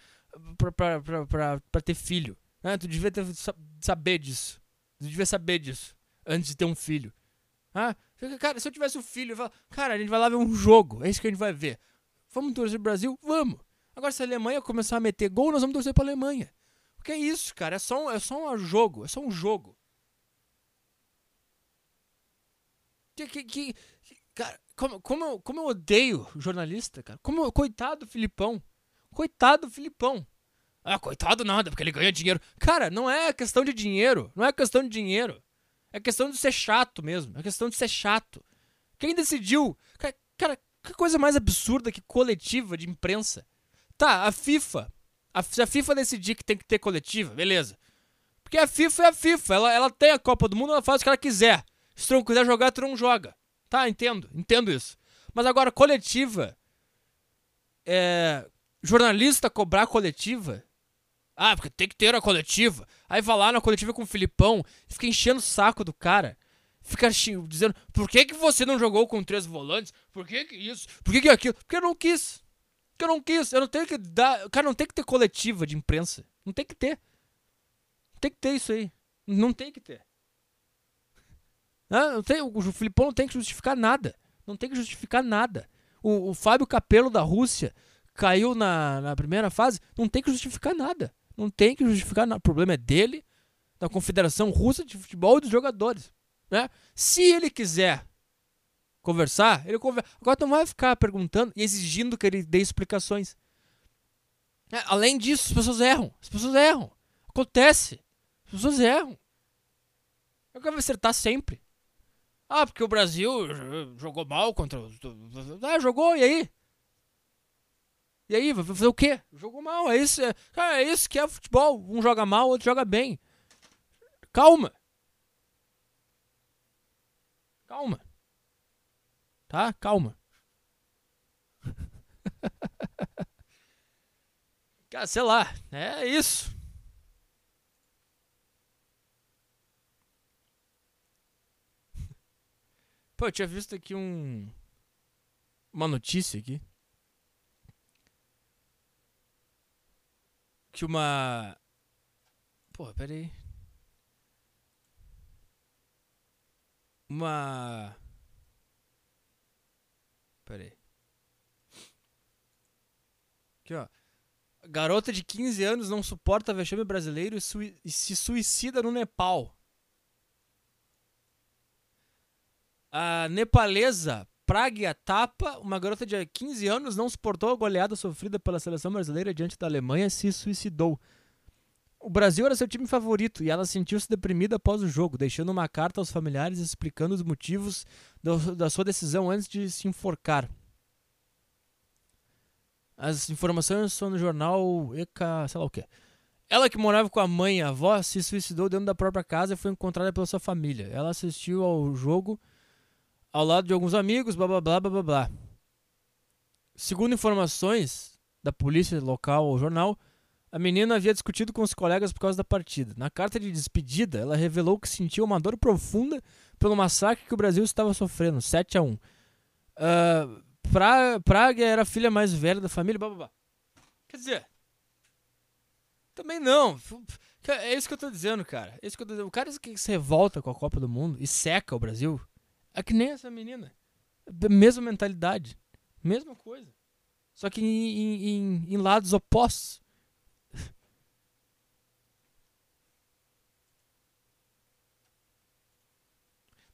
pra, pra, pra, pra, pra ter filho. Né? Tu devia ter, saber disso. Tu devia saber disso antes de ter um filho. Ah, cara, se eu tivesse um filho, eu falo, cara, a gente vai lá ver um jogo, é isso que a gente vai ver. Vamos torcer pro Brasil? Vamos. Agora, se a Alemanha começar a meter gol, nós vamos torcer pra Alemanha. Porque é isso, cara, é só um, é só um jogo, é só um jogo. Que, que, que, cara, como, como, eu, como eu odeio jornalista, cara. Como, coitado do Filipão. Coitado do Filipão. Ah, coitado nada, porque ele ganha dinheiro. Cara, não é questão de dinheiro. Não é questão de dinheiro. É questão de ser chato mesmo. É questão de ser chato. Quem decidiu? Cara, cara que coisa mais absurda que coletiva de imprensa. Tá, a FIFA. A, se a FIFA decidir que tem que ter coletiva, beleza. Porque a FIFA é a FIFA. Ela, ela tem a Copa do Mundo, ela faz o que ela quiser. Se tu não quiser jogar, tu não joga. Tá, entendo, entendo isso. Mas agora, coletiva. É, jornalista cobrar coletiva. Ah, porque tem que ter a coletiva. Aí vai lá na coletiva com o Filipão fica enchendo o saco do cara. Fica dizendo, por que, que você não jogou com três volantes? Por que, que isso? Por que, que aquilo? Porque eu não quis. Porque eu não quis. Eu não tenho que dar. Cara, não tem que ter coletiva de imprensa. Não tem que ter. Não tem que ter isso aí. Não tem que ter. Não tem, o Filipão não tem que justificar nada. Não tem que justificar nada. O, o Fábio Capello da Rússia caiu na, na primeira fase. Não tem que justificar nada. Não tem que justificar nada. O problema é dele, da Confederação Russa de Futebol e dos jogadores. Né? Se ele quiser, conversar, ele conversa. Agora não vai ficar perguntando e exigindo que ele dê explicações. É, além disso, as pessoas erram. As pessoas erram. Acontece. As pessoas erram. Eu quero acertar sempre. Ah, porque o Brasil jogou mal contra os. Ah, jogou, e aí? E aí, vai fazer o quê? Jogou mal, é isso. É, cara, é isso que é futebol. Um joga mal, outro joga bem. Calma. Calma. Tá? Calma. Cara, sei lá. É isso. Pô, eu tinha visto aqui um. Uma notícia aqui. Que uma. Porra, pera aí. Uma. Pera aí. Aqui, ó. Garota de 15 anos não suporta vexame brasileiro e, sui e se suicida no Nepal. A nepalesa Pragya Tapa, uma garota de 15 anos, não suportou a goleada sofrida pela seleção brasileira diante da Alemanha e se suicidou. O Brasil era seu time favorito e ela sentiu-se deprimida após o jogo, deixando uma carta aos familiares explicando os motivos do, da sua decisão antes de se enforcar. As informações são no jornal ECA, sei lá o que. Ela que morava com a mãe e a avó se suicidou dentro da própria casa e foi encontrada pela sua família. Ela assistiu ao jogo ao lado de alguns amigos, blá blá blá blá blá. Segundo informações da polícia local ao jornal, a menina havia discutido com os colegas por causa da partida. Na carta de despedida, ela revelou que sentia uma dor profunda pelo massacre que o Brasil estava sofrendo, 7 a 1. Uh, pra, Praga era a filha mais velha da família, blá blá blá. Quer dizer, também não. É isso que eu tô dizendo, cara. É isso que eu tô dizendo. O cara que se revolta com a Copa do Mundo e seca o Brasil é que nem essa menina. Mesma mentalidade. Mesma coisa. Só que em, em, em lados opostos.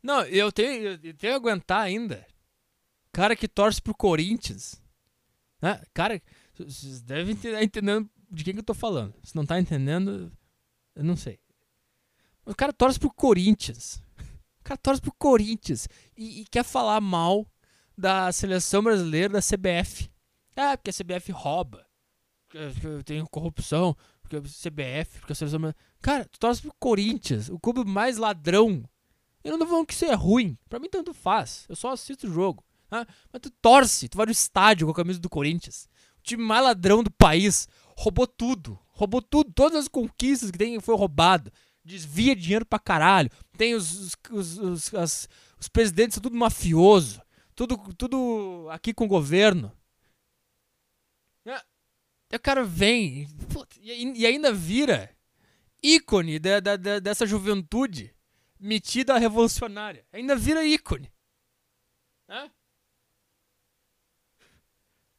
Não, eu tenho, eu tenho que aguentar ainda. Cara que torce pro Corinthians. Né? Cara, vocês devem estar entendendo de quem que eu tô falando. Se não tá entendendo, eu não sei. O cara torce pro Corinthians. O cara torce pro Corinthians e, e quer falar mal da seleção brasileira, da CBF. Ah, porque a CBF rouba. Porque tem corrupção. Porque a CBF, porque a seleção. Cara, tu torce pro Corinthians, o clube mais ladrão. Eu não tô falando que isso é ruim. Pra mim, tanto faz. Eu só assisto o jogo. Tá? Mas tu torce, tu vai no estádio com a camisa do Corinthians. O time mais ladrão do país. Roubou tudo. Roubou tudo. Todas as conquistas que tem foi roubado desvia dinheiro pra caralho. Tem os, os, os, as, os presidentes, são tudo mafioso. Tudo, tudo aqui com o governo. E o cara vem e, ainda vira ícone da, dessa juventude metida revolucionária. Ainda vira ícone.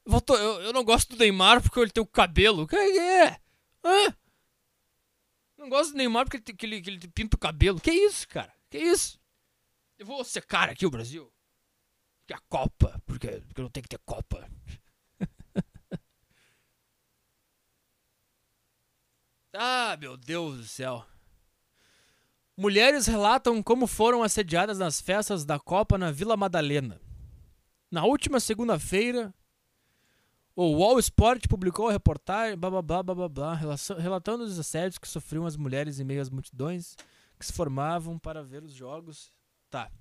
Voltou, eu, eu não gosto do Neymar porque ele tem o cabelo. É? Hã? Gosto do Neymar porque ele, que ele, que ele pinta o cabelo. Que isso, cara? Que isso? Eu vou secar aqui o Brasil. Que a Copa. Porque, porque não tem que ter Copa. ah, meu Deus do céu. Mulheres relatam como foram assediadas nas festas da Copa na Vila Madalena. Na última segunda-feira, o Wall Sport publicou a reportagem, blá blá blá blá blá, relatando os assédios que sofriam as mulheres em meio às multidões que se formavam para ver os jogos. Tá.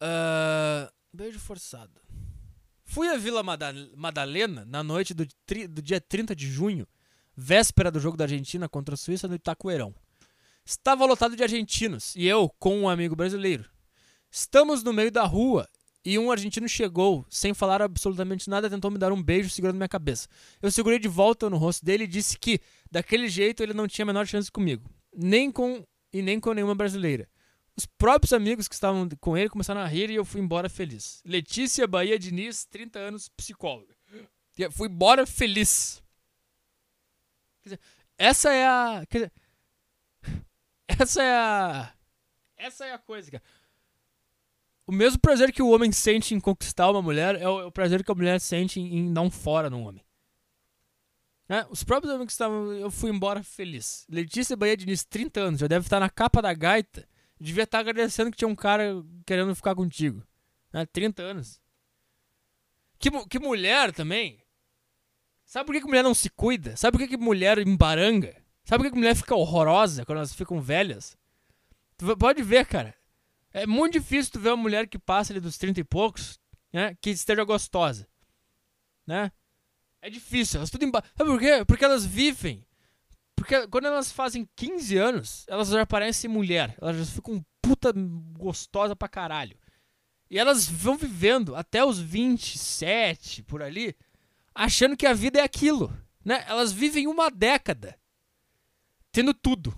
Uh, beijo forçado. Fui à Vila Madalena na noite do, do dia 30 de junho, véspera do jogo da Argentina contra a Suíça no Itacoeirão. Estava lotado de argentinos e eu com um amigo brasileiro. Estamos no meio da rua e um argentino chegou, sem falar absolutamente nada, tentou me dar um beijo segurando minha cabeça. Eu segurei de volta no rosto dele e disse que, daquele jeito, ele não tinha a menor chance comigo. Nem com e nem com nenhuma brasileira. Os próprios amigos que estavam com ele começaram a rir e eu fui embora feliz. Letícia Bahia Diniz, 30 anos, psicóloga. E fui embora feliz. Dizer, essa é a. Dizer, essa é a. Essa é a coisa, cara. O mesmo prazer que o homem sente em conquistar uma mulher é o, é o prazer que a mulher sente em, em dar um fora num homem. Né? Os próprios amigos que estavam. Eu fui embora feliz. Letícia Bahia Diniz, 30 anos, já deve estar na capa da gaita. Devia estar agradecendo que tinha um cara querendo ficar contigo. Né? 30 anos. Que, que mulher também. Sabe por que, que mulher não se cuida? Sabe por que, que mulher embaranga? Sabe por que, que mulher fica horrorosa quando elas ficam velhas? Tu pode ver, cara. É muito difícil tu ver uma mulher que passa ali dos 30 e poucos, né? Que esteja gostosa. Né? É difícil, elas tudo emba... Sabe por quê? Porque elas vivem. Porque quando elas fazem 15 anos, elas já parecem mulher. Elas já ficam puta gostosa pra caralho. E elas vão vivendo até os 27, por ali, achando que a vida é aquilo. Né? Elas vivem uma década tendo tudo.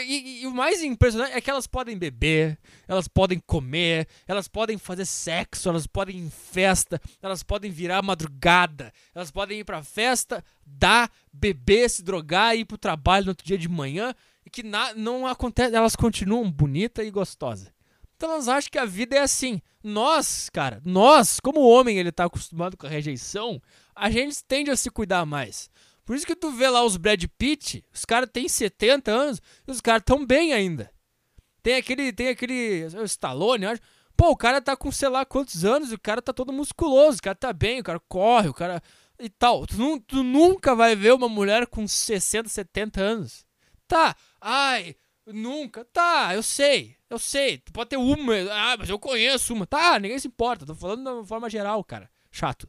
E, e, e, o mais impressionante é que elas podem beber, elas podem comer, elas podem fazer sexo, elas podem ir em festa, elas podem virar madrugada, elas podem ir pra festa, dar, beber, se drogar, ir pro trabalho no outro dia de manhã, e que na, não acontece, elas continuam bonita e gostosa. Então elas acham que a vida é assim. Nós, cara, nós, como homem ele tá acostumado com a rejeição, a gente tende a se cuidar mais. Por isso que tu vê lá os Brad Pitt, os caras têm 70 anos e os caras tão bem ainda. Tem aquele, tem aquele, o Stallone, acho. Pô, o cara tá com sei lá quantos anos, o cara tá todo musculoso, o cara tá bem, o cara corre, o cara e tal. Tu, tu nunca vai ver uma mulher com 60, 70 anos. Tá, ai, nunca. Tá, eu sei, eu sei. Tu pode ter uma, ah, mas eu conheço uma. Tá, ninguém se importa. Tô falando de uma forma geral, cara. Chato.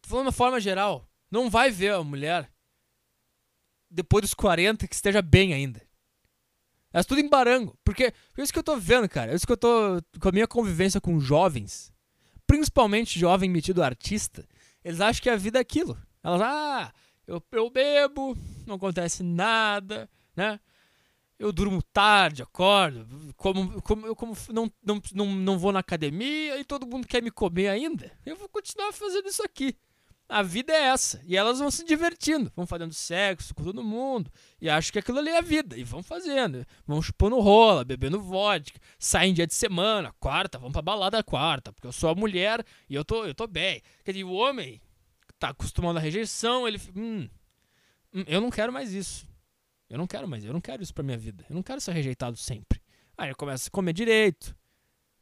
Tô falando de uma forma geral. Não vai ver a mulher depois dos 40 que esteja bem ainda. Elas tudo em barango. Porque é isso que eu tô vendo, cara. É isso que eu tô. Com a minha convivência com jovens, principalmente jovem metido artista, eles acham que a vida é aquilo. Elas, ah, eu, eu bebo, não acontece nada, né? Eu durmo tarde, acordo, como, como, eu como não, não, não, não vou na academia e todo mundo quer me comer ainda. Eu vou continuar fazendo isso aqui. A vida é essa. E elas vão se divertindo, vão fazendo sexo com todo mundo. E acham que aquilo ali é a vida. E vão fazendo. Vão chupando rola, bebendo vodka. Saem dia de semana, quarta, vão pra balada quarta. Porque eu sou a mulher e eu tô, eu tô bem. Quer dizer, o homem tá acostumado à rejeição, ele. Hum, hum, eu não quero mais isso. Eu não quero mais, eu não quero isso pra minha vida. Eu não quero ser rejeitado sempre. Aí ele começa a comer direito.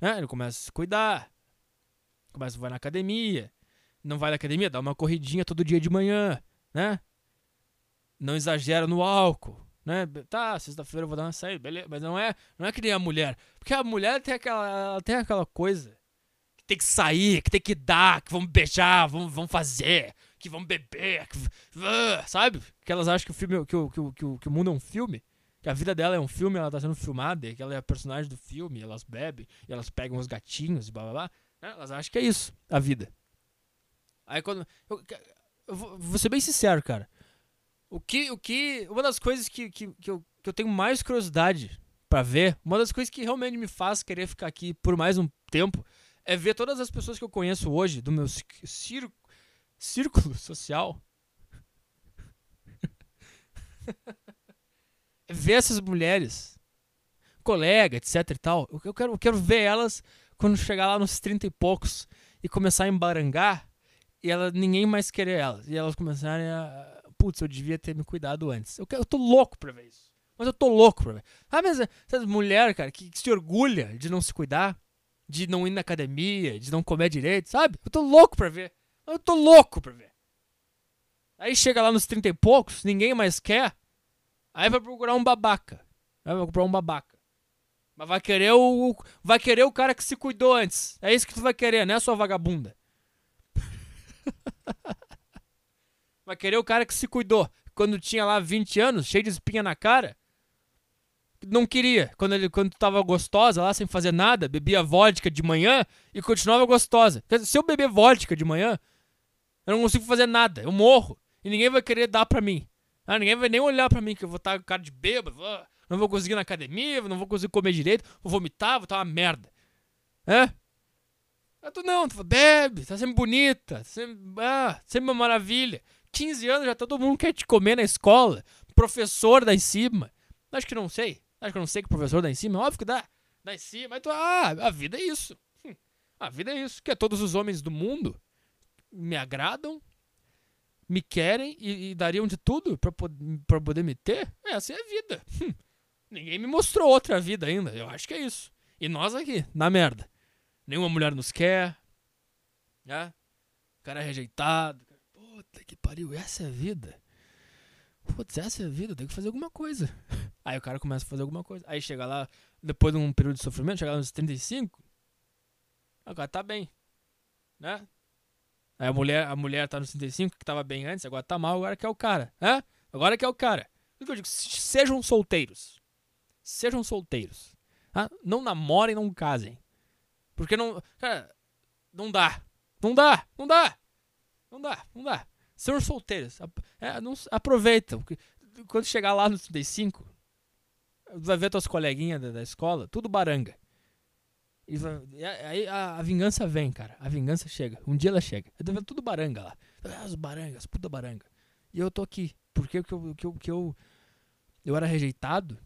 Né? Ele começa a se cuidar. Começa a ir na academia não vai na academia, dá uma corridinha todo dia de manhã, né? Não exagera no álcool, né? Tá, sexta-feira eu vou dar uma saída, beleza, mas não é, não é que nem a mulher, porque a mulher tem aquela, tem aquela coisa que tem que sair, que tem que dar, que vamos beijar, vamos, vamos fazer, que vamos beber, que, uh, sabe? Que elas acham que o filme, que o, que o, que o, que o mundo é um filme. Que a vida dela é um filme, ela tá sendo filmada, e que ela é a personagem do filme, elas bebem, elas pegam os gatinhos e blá blá blá. Né? Elas acham que é isso, a vida. Aí quando. Eu, eu vou ser bem sincero, cara. O que. O que uma das coisas que, que, que, eu, que eu tenho mais curiosidade para ver, uma das coisas que realmente me faz querer ficar aqui por mais um tempo, é ver todas as pessoas que eu conheço hoje, do meu círculo, círculo social. é ver essas mulheres, colega, etc e tal. Eu quero, eu quero ver elas quando chegar lá nos 30 e poucos e começar a embarangar e ela, ninguém mais querer elas. E elas começarem a. Putz, eu devia ter me cuidado antes. Eu, eu tô louco pra ver isso. Mas eu tô louco pra ver. Ah, mas essas mulheres, cara, que, que se orgulha de não se cuidar, de não ir na academia, de não comer direito, sabe? Eu tô louco pra ver. Eu tô louco pra ver. Aí chega lá nos 30 e poucos, ninguém mais quer. Aí vai procurar um babaca. Vai procurar um babaca. Mas vai querer o. Vai querer o cara que se cuidou antes. É isso que tu vai querer, né, sua vagabunda? Vai querer o cara que se cuidou quando tinha lá 20 anos, cheio de espinha na cara. Não queria. Quando ele quando tava gostosa lá, sem fazer nada, bebia vodka de manhã e continuava gostosa. Se eu beber vodka de manhã, eu não consigo fazer nada. Eu morro. E ninguém vai querer dar pra mim. Ah, ninguém vai nem olhar pra mim, que eu vou estar com cara de bêbado. Não vou conseguir ir na academia, não vou conseguir comer direito, vou vomitar, vou estar uma merda. É? Ah, tu não, tu bebe, tá sempre bonita, tá sempre, ah, sempre uma maravilha. 15 anos já todo mundo quer te comer na escola. Professor dá em cima. Acho que não sei. Acho que não sei que professor dá em cima. Óbvio que dá. Nasci, mas tu. Ah, a vida é isso. Hum, A vida é isso. Que é todos os homens do mundo me agradam, me querem e, e dariam de tudo pra, pra poder me ter. Essa é a vida. Hum, Ninguém me mostrou outra vida ainda. Eu acho que é isso. E nós aqui, na merda. Nenhuma mulher nos quer. Né? O cara é rejeitado. Puta que pariu, essa é a vida. Putz, essa é a vida, tem que fazer alguma coisa. Aí o cara começa a fazer alguma coisa. Aí chega lá, depois de um período de sofrimento, chega lá nos 35, o cara tá bem. Né? Aí a mulher, a mulher tá nos 35, que tava bem antes, agora tá mal, agora que é o cara. Né? Agora que é o cara. O que eu digo? Se- Sejam solteiros. Sejam solteiros. tá? Não namorem, não casem. Porque não. Cara, não dá. Não dá, não dá. Não dá, não dá. Sejam solteiros. É, não, aproveita. porque Quando chegar lá nos 35, vai ver tuas coleguinhas da, da escola, tudo baranga. E aí a, a vingança vem, cara. A vingança chega. Um dia ela chega. Eu tô vendo tudo baranga lá. Ah, As barangas, puta baranga. E eu tô aqui. Porque que eu, que eu, que eu, eu era rejeitado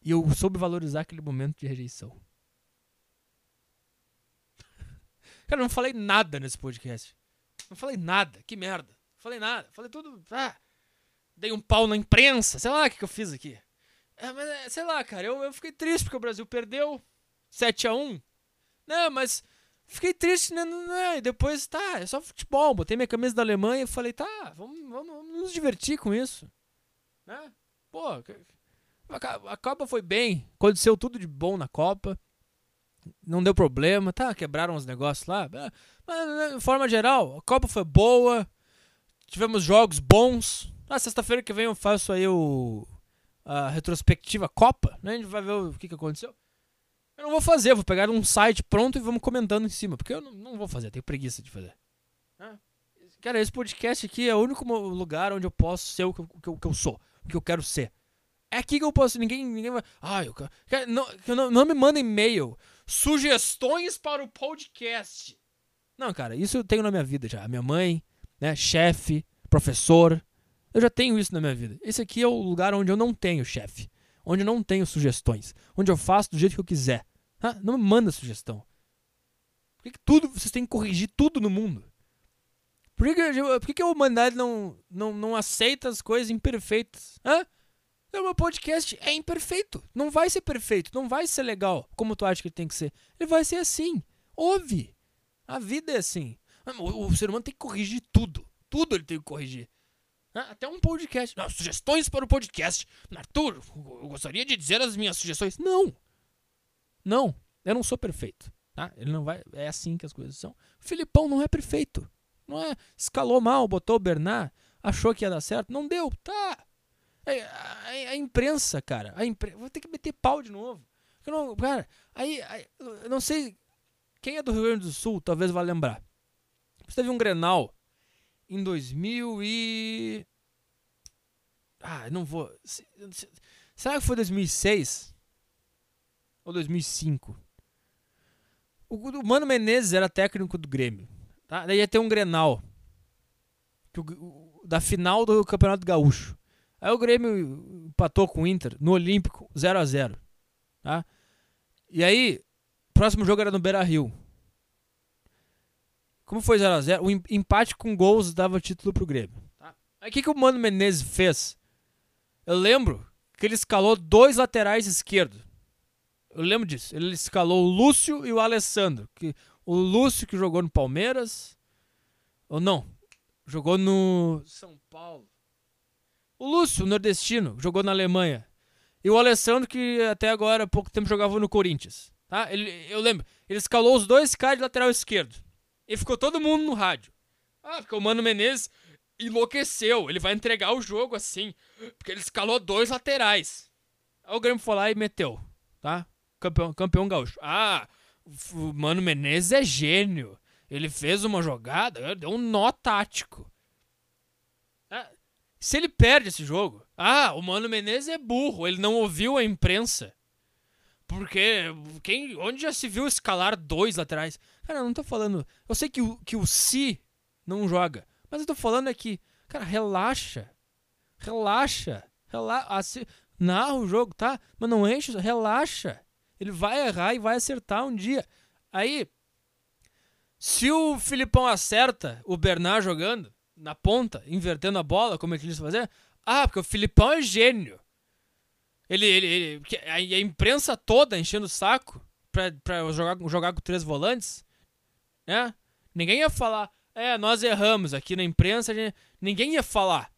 e eu soube valorizar aquele momento de rejeição. Cara, eu não falei nada nesse podcast. Não falei nada. Que merda. Não falei nada. Falei tudo. Ah, dei um pau na imprensa. Sei lá o que, que eu fiz aqui. É, mas, é, sei lá, cara. Eu, eu fiquei triste porque o Brasil perdeu 7x1. Não, mas fiquei triste, né? E depois, tá, é só futebol. Botei minha camisa da Alemanha e falei, tá, vamos, vamos, vamos nos divertir com isso. Né? Pô, a, a Copa foi bem. Aconteceu tudo de bom na Copa. Não deu problema, tá? Quebraram os negócios lá. Ah, Mas, né, de forma geral, a Copa foi boa. Tivemos jogos bons. Na sexta-feira que vem eu faço aí o a retrospectiva Copa, né? A gente vai ver o que, que aconteceu. Eu não vou fazer, vou pegar um site pronto e vamos comentando em cima, porque eu não, não vou fazer, tenho preguiça de fazer. né? Cara, esse podcast aqui é o único lugar onde eu posso ser o que eu, o que eu, sou, o que eu quero ser. É aqui que eu posso, ninguém, ninguém vai. Ah, eu, quero- não, não, não me mandem e-mail. Sugestões para o podcast. Não, cara, isso eu tenho na minha vida já. Minha mãe, né, chefe, professor. Eu já tenho isso na minha vida. Esse aqui é o lugar onde eu não tenho chefe. Onde eu não tenho sugestões. Onde eu faço do jeito que eu quiser. Ah, não me manda sugestão. Por que, que tudo, vocês têm que corrigir tudo no mundo? Por que, que, por que, que a humanidade não, não, não aceita as coisas imperfeitas? Hã? O meu podcast é imperfeito. Não vai ser perfeito. Não vai ser legal como tu acha que ele tem que ser. Ele vai ser assim. Ouve. A vida é assim. O, o ser humano tem que corrigir tudo. Tudo ele tem que corrigir. Hã? Até um podcast. Não, sugestões para o podcast. Arthur, eu gostaria de dizer as minhas sugestões. Não. Não. Eu não sou perfeito. Tá? Ele não vai. É assim que as coisas são. O Filipão não é perfeito. Não é. Escalou mal, botou o Bernard, achou que ia dar certo. Não deu. Tá. A, a- a imprensa, cara. A impre... Vou ter que meter pau de novo. Eu não, cara, aí, aí, eu não sei. Quem é do Rio Grande do Sul talvez vá lembrar. Você teve um Grenal em 2000 e. Ah, não vou. se- se- Será que foi 2006? Ou 2005? O, o Mano Menezes era técnico do Grêmio. Tá? Daí ia ter um Grenal. O- o- da final do Campeonato Gaúcho. Aí o Grêmio empatou com o Inter no Olímpico 0 a 0 tá? E aí, próximo jogo era no Beira Rio. Como foi 0 a 0 O em- empate com gols dava título pro Grêmio. Tá? Aí o que, que o Mano Menezes fez? Eu lembro que ele escalou dois laterais esquerdos. Eu lembro disso. Ele escalou o Lúcio e o Alessandro. Que, o Lúcio que jogou no Palmeiras. Ou não? Jogou no São Paulo. O Lúcio, nordestino, jogou na Alemanha. E o Alessandro, que até agora, há pouco tempo, jogava no Corinthians. Tá? Ele, eu lembro. Ele escalou os dois caras de lateral esquerdo. E ficou todo mundo no rádio. Ah, porque o Mano Menezes enlouqueceu. Ele vai entregar o jogo assim. Porque ele escalou dois laterais. Aí o Grêmio foi lá e meteu. Tá? Campeão, campeão gaúcho. Ah, o Mano Menezes é gênio. Ele fez uma jogada, deu um nó tático. Se ele perde esse jogo, ah, o Mano Menezes é burro, ele não ouviu a imprensa. Porque quem, onde já se viu escalar dois laterais? Cara, eu não tô falando. Eu sei que o, que o Si não joga, mas eu tô falando é que, cara, relaxa. Relaxa. Relaxa. narra o jogo, tá? Mas não enche, relaxa. Ele vai errar e vai acertar um dia. Aí, se o Filipão acerta o Bernard jogando na ponta, invertendo a bola, como ele quis fazer, ah, porque o Filipão é gênio. Ele, ele, ele a, imprensa toda enchendo o saco pra, pra jogar, jogar com três volantes, né? Ninguém ia falar, é, nós erramos aqui na imprensa, gente, ninguém ia falar.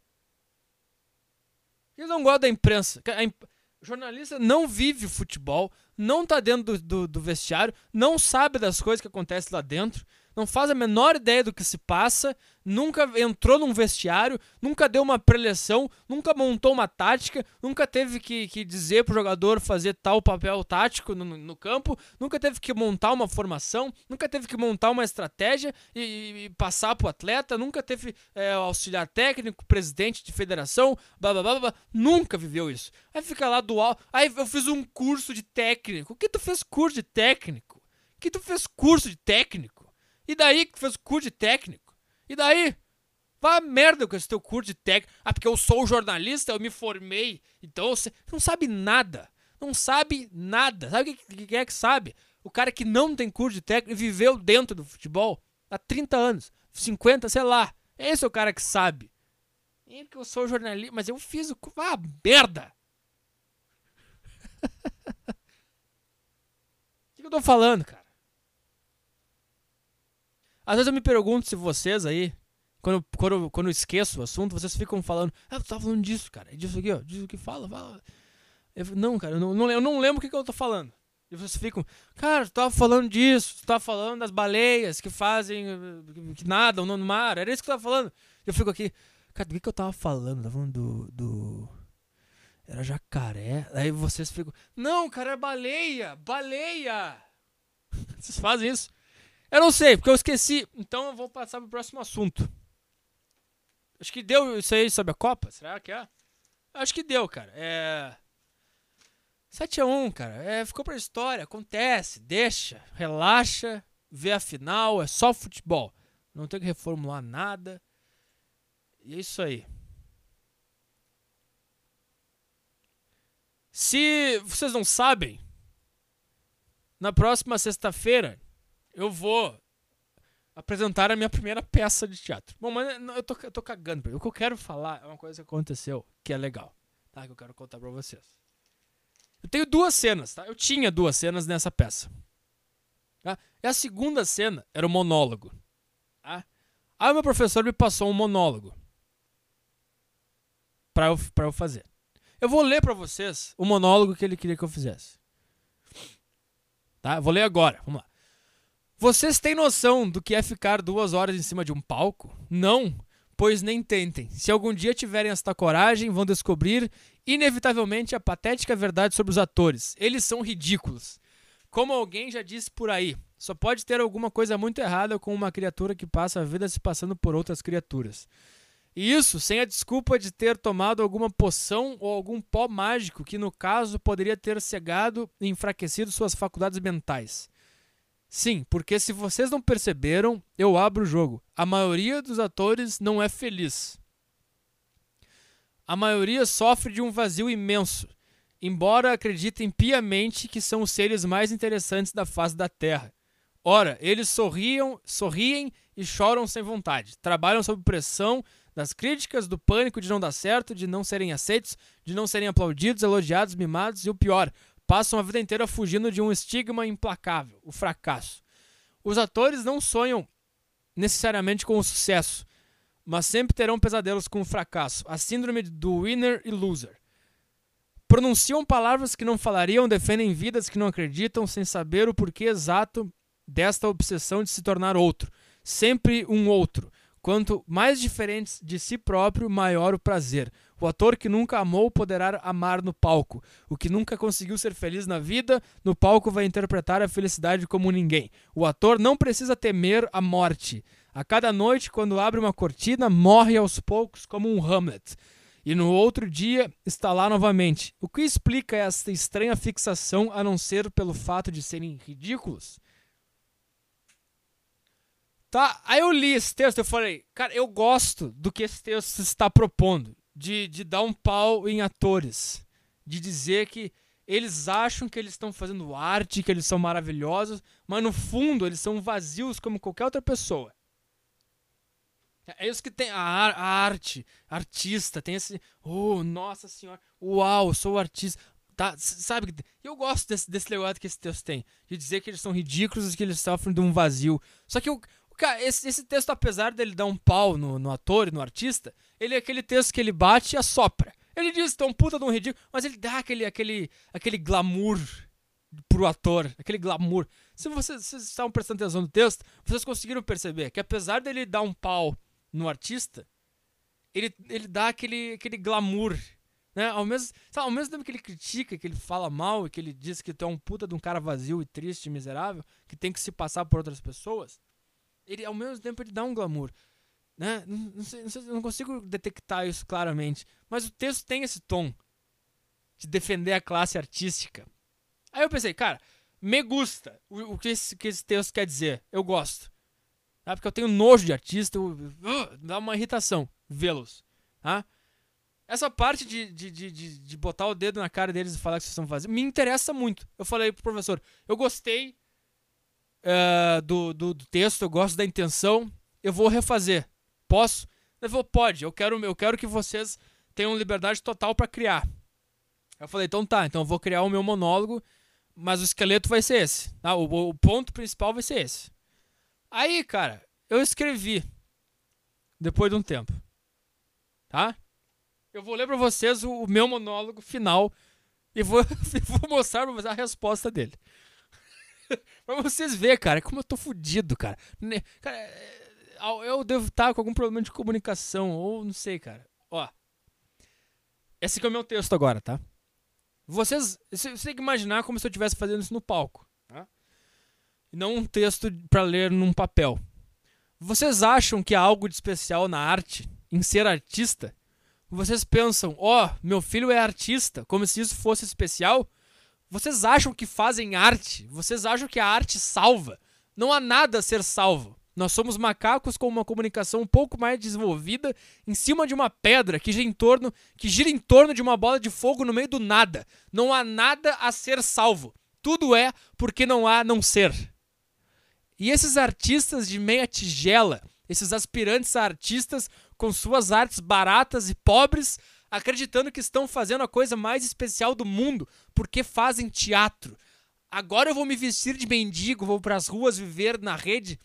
Eles não gostam da imprensa. A imp... jornalista não vive futebol, não tá dentro do, do, do, vestiário, não sabe das coisas que acontecem lá dentro, não faz a menor ideia do que se passa, nunca entrou num vestiário, nunca deu uma preleção, nunca montou uma tática, nunca teve que, que dizer pro jogador fazer tal papel tático no, no campo, nunca teve que montar uma formação, nunca teve que montar uma estratégia e, e passar pro atleta, nunca teve é, auxiliar técnico, presidente de federação, blá, blá blá blá, nunca viveu isso. Aí fica lá do alto, aí eu fiz um curso de técnico. O que tu fez curso de técnico? O que tu fez curso de técnico? E daí que fez curso de técnico? E daí? Vá merda com esse teu curso de técnico. Ah, porque eu sou jornalista, eu me formei. Então você não sabe nada. Não sabe nada. Sabe o que, é que sabe? O cara que não tem curso de técnico e viveu dentro do futebol há 30 anos, 50, sei lá. Esse é o cara que sabe. É porque eu sou jornalista, mas eu fiz o. Ah, merda! O que, que eu tô falando, cara? Às vezes eu me pergunto se vocês aí, quando, quando, quando eu esqueço o assunto, vocês ficam falando, ah, tu tava falando disso, cara, é disso aqui, ó, disso que fala, fala. Eu, não, cara, eu não, não, eu não lembro o que, que eu tô falando. E vocês ficam, cara, tu tava falando disso, tu tava falando das baleias que fazem, que nadam no mar, era isso que tu tava falando. Eu fico aqui, cara, do que, que eu tava falando? Tava falando do, do. Era jacaré. Aí vocês ficam, não, cara, é baleia, baleia. vocês fazem isso. Eu não sei, porque eu esqueci. Então eu vou passar pro próximo assunto. Acho que deu isso aí sobre a Copa? Será que é? Acho que deu, cara. É. 7x1, cara. É, ficou pra história. Acontece. Deixa. Relaxa. Vê a final. É só futebol. Não tem que reformular nada. E é isso aí. Se vocês não sabem, na próxima sexta-feira eu vou apresentar a minha primeira peça de teatro. Bom, mas eu tô, eu tô cagando. O que eu quero falar é uma coisa que aconteceu que é legal, tá? Que eu quero contar pra vocês. Eu tenho duas cenas, tá? Eu tinha duas cenas nessa peça. Tá? E a segunda cena era o monólogo. Tá? Aí meu professor me passou um monólogo pra eu, pra eu fazer. Eu vou ler pra vocês o monólogo que ele queria que eu fizesse. Tá? Vou ler agora. Vamos lá. Vocês têm noção do que é ficar duas horas em cima de um palco? Não, pois nem tentem. Se algum dia tiverem esta coragem, vão descobrir inevitavelmente a patética verdade sobre os atores. Eles são ridículos. Como alguém já disse por aí, só pode ter alguma coisa muito errada com uma criatura que passa a vida se passando por outras criaturas. E isso sem a desculpa de ter tomado alguma poção ou algum pó mágico que, no caso, poderia ter cegado e enfraquecido suas faculdades mentais. Sim, porque se vocês não perceberam, eu abro o jogo. A maioria dos atores não é feliz. A maioria sofre de um vazio imenso, embora acreditem piamente que são os seres mais interessantes da face da Terra. Ora, eles sorriam, sorriem e choram sem vontade. Trabalham sob pressão das críticas, do pânico de não dar certo, de não serem aceitos, de não serem aplaudidos, elogiados, mimados e o pior, passam a vida inteira fugindo de um estigma implacável, o fracasso. Os atores não sonham necessariamente com o sucesso, mas sempre terão pesadelos com o fracasso, a síndrome do winner e loser. Pronunciam palavras que não falariam, defendem vidas que não acreditam, sem saber o porquê exato desta obsessão de se tornar outro, sempre um outro. Quanto mais diferentes de si próprio, maior o prazer. O ator que nunca amou poderá amar no palco. O que nunca conseguiu ser feliz na vida, no palco vai interpretar a felicidade como ninguém. O ator não precisa temer a morte. A cada noite, quando abre uma cortina, morre aos poucos como um Hamlet. E no outro dia está lá novamente. O que explica esta estranha fixação a não ser pelo fato de serem ridículos? Tá, aí eu li esse texto e falei, cara, eu gosto do que esse texto está propondo de, de dar um pau em atores, de dizer que Eles acham que eles estão fazendo arte, que eles são maravilhosos, mas no fundo eles são vazios como qualquer outra pessoa. É isso que tem a, a arte, artista, tem esse, oh, nossa senhora, uau, sou artista. Tá, sabe? Eu gosto desse, desse legado que esse texto tem, de dizer que eles são ridículos e que eles sofrem de um vazio. Só que o, cara, esse, esse texto, apesar dele dar um pau no, no ator e no artista, ele é aquele texto que ele bate e assopra. Ele diz um puta de um ridículo, mas ele dá aquele, aquele, aquele glamour pro ator, aquele glamour. Se vocês, vocês estavam prestando atenção no texto, vocês conseguiram perceber que apesar dele dar um pau no artista, ele, ele dá aquele, aquele glamour. Né? Ao, mesmo, sabe, ao mesmo tempo que ele critica, que ele fala mal que ele diz que tu é um puta de um cara vazio e triste e miserável, que tem que se passar por outras pessoas, ele ao mesmo tempo ele dá um glamour. Né? Não, sei, não, sei, não consigo detectar isso claramente, mas o texto tem esse tom de defender a classe artística. Aí eu pensei, cara, me gusta o, o que, esse, que esse texto quer dizer. Eu gosto. Tá? Porque eu tenho nojo de artista, eu, uh, dá uma irritação vê-los. Tá? Essa parte de, de, de, de, de botar o dedo na cara deles e falar que vocês estão fazendo me interessa muito. Eu falei pro professor, eu gostei uh, do, do, do, texto, eu gosto da intenção, eu vou refazer. Posso? Ele falou, pode, eu quero, eu quero que vocês tenham liberdade total para criar. Eu falei, então tá, então eu vou criar o meu monólogo, mas o esqueleto vai ser esse. Tá? O, o ponto principal vai ser esse. Aí, cara, eu escrevi depois de um tempo. Tá? Eu vou ler pra vocês o, o meu monólogo final e vou, vou mostrar pra vocês a resposta dele. pra vocês verem, cara, como eu tô fudido, cara. Cara, é, eu devo estar com algum problema de comunicação, ou não sei, cara. Ó. Esse aqui é o meu texto agora, tá? Vocês, você tem que imaginar como se eu estivesse fazendo isso no palco e não um texto para ler num papel. Vocês acham que há algo de especial na arte, em ser artista? Vocês pensam, ó, oh, meu filho é artista, como se isso fosse especial? Vocês acham que fazem arte? Vocês acham que a arte salva? Não há nada a ser salvo. Nós somos macacos com uma comunicação um pouco mais desenvolvida em cima de uma pedra que gira em torno, que gira em torno de uma bola de fogo no meio do nada. Não há nada a ser salvo. Tudo é porque não há não ser. E esses artistas de meia tigela, esses aspirantes a artistas com suas artes baratas e pobres, acreditando que estão fazendo a coisa mais especial do mundo, porque fazem teatro. Agora eu vou me vestir de mendigo, vou para as ruas viver na rede,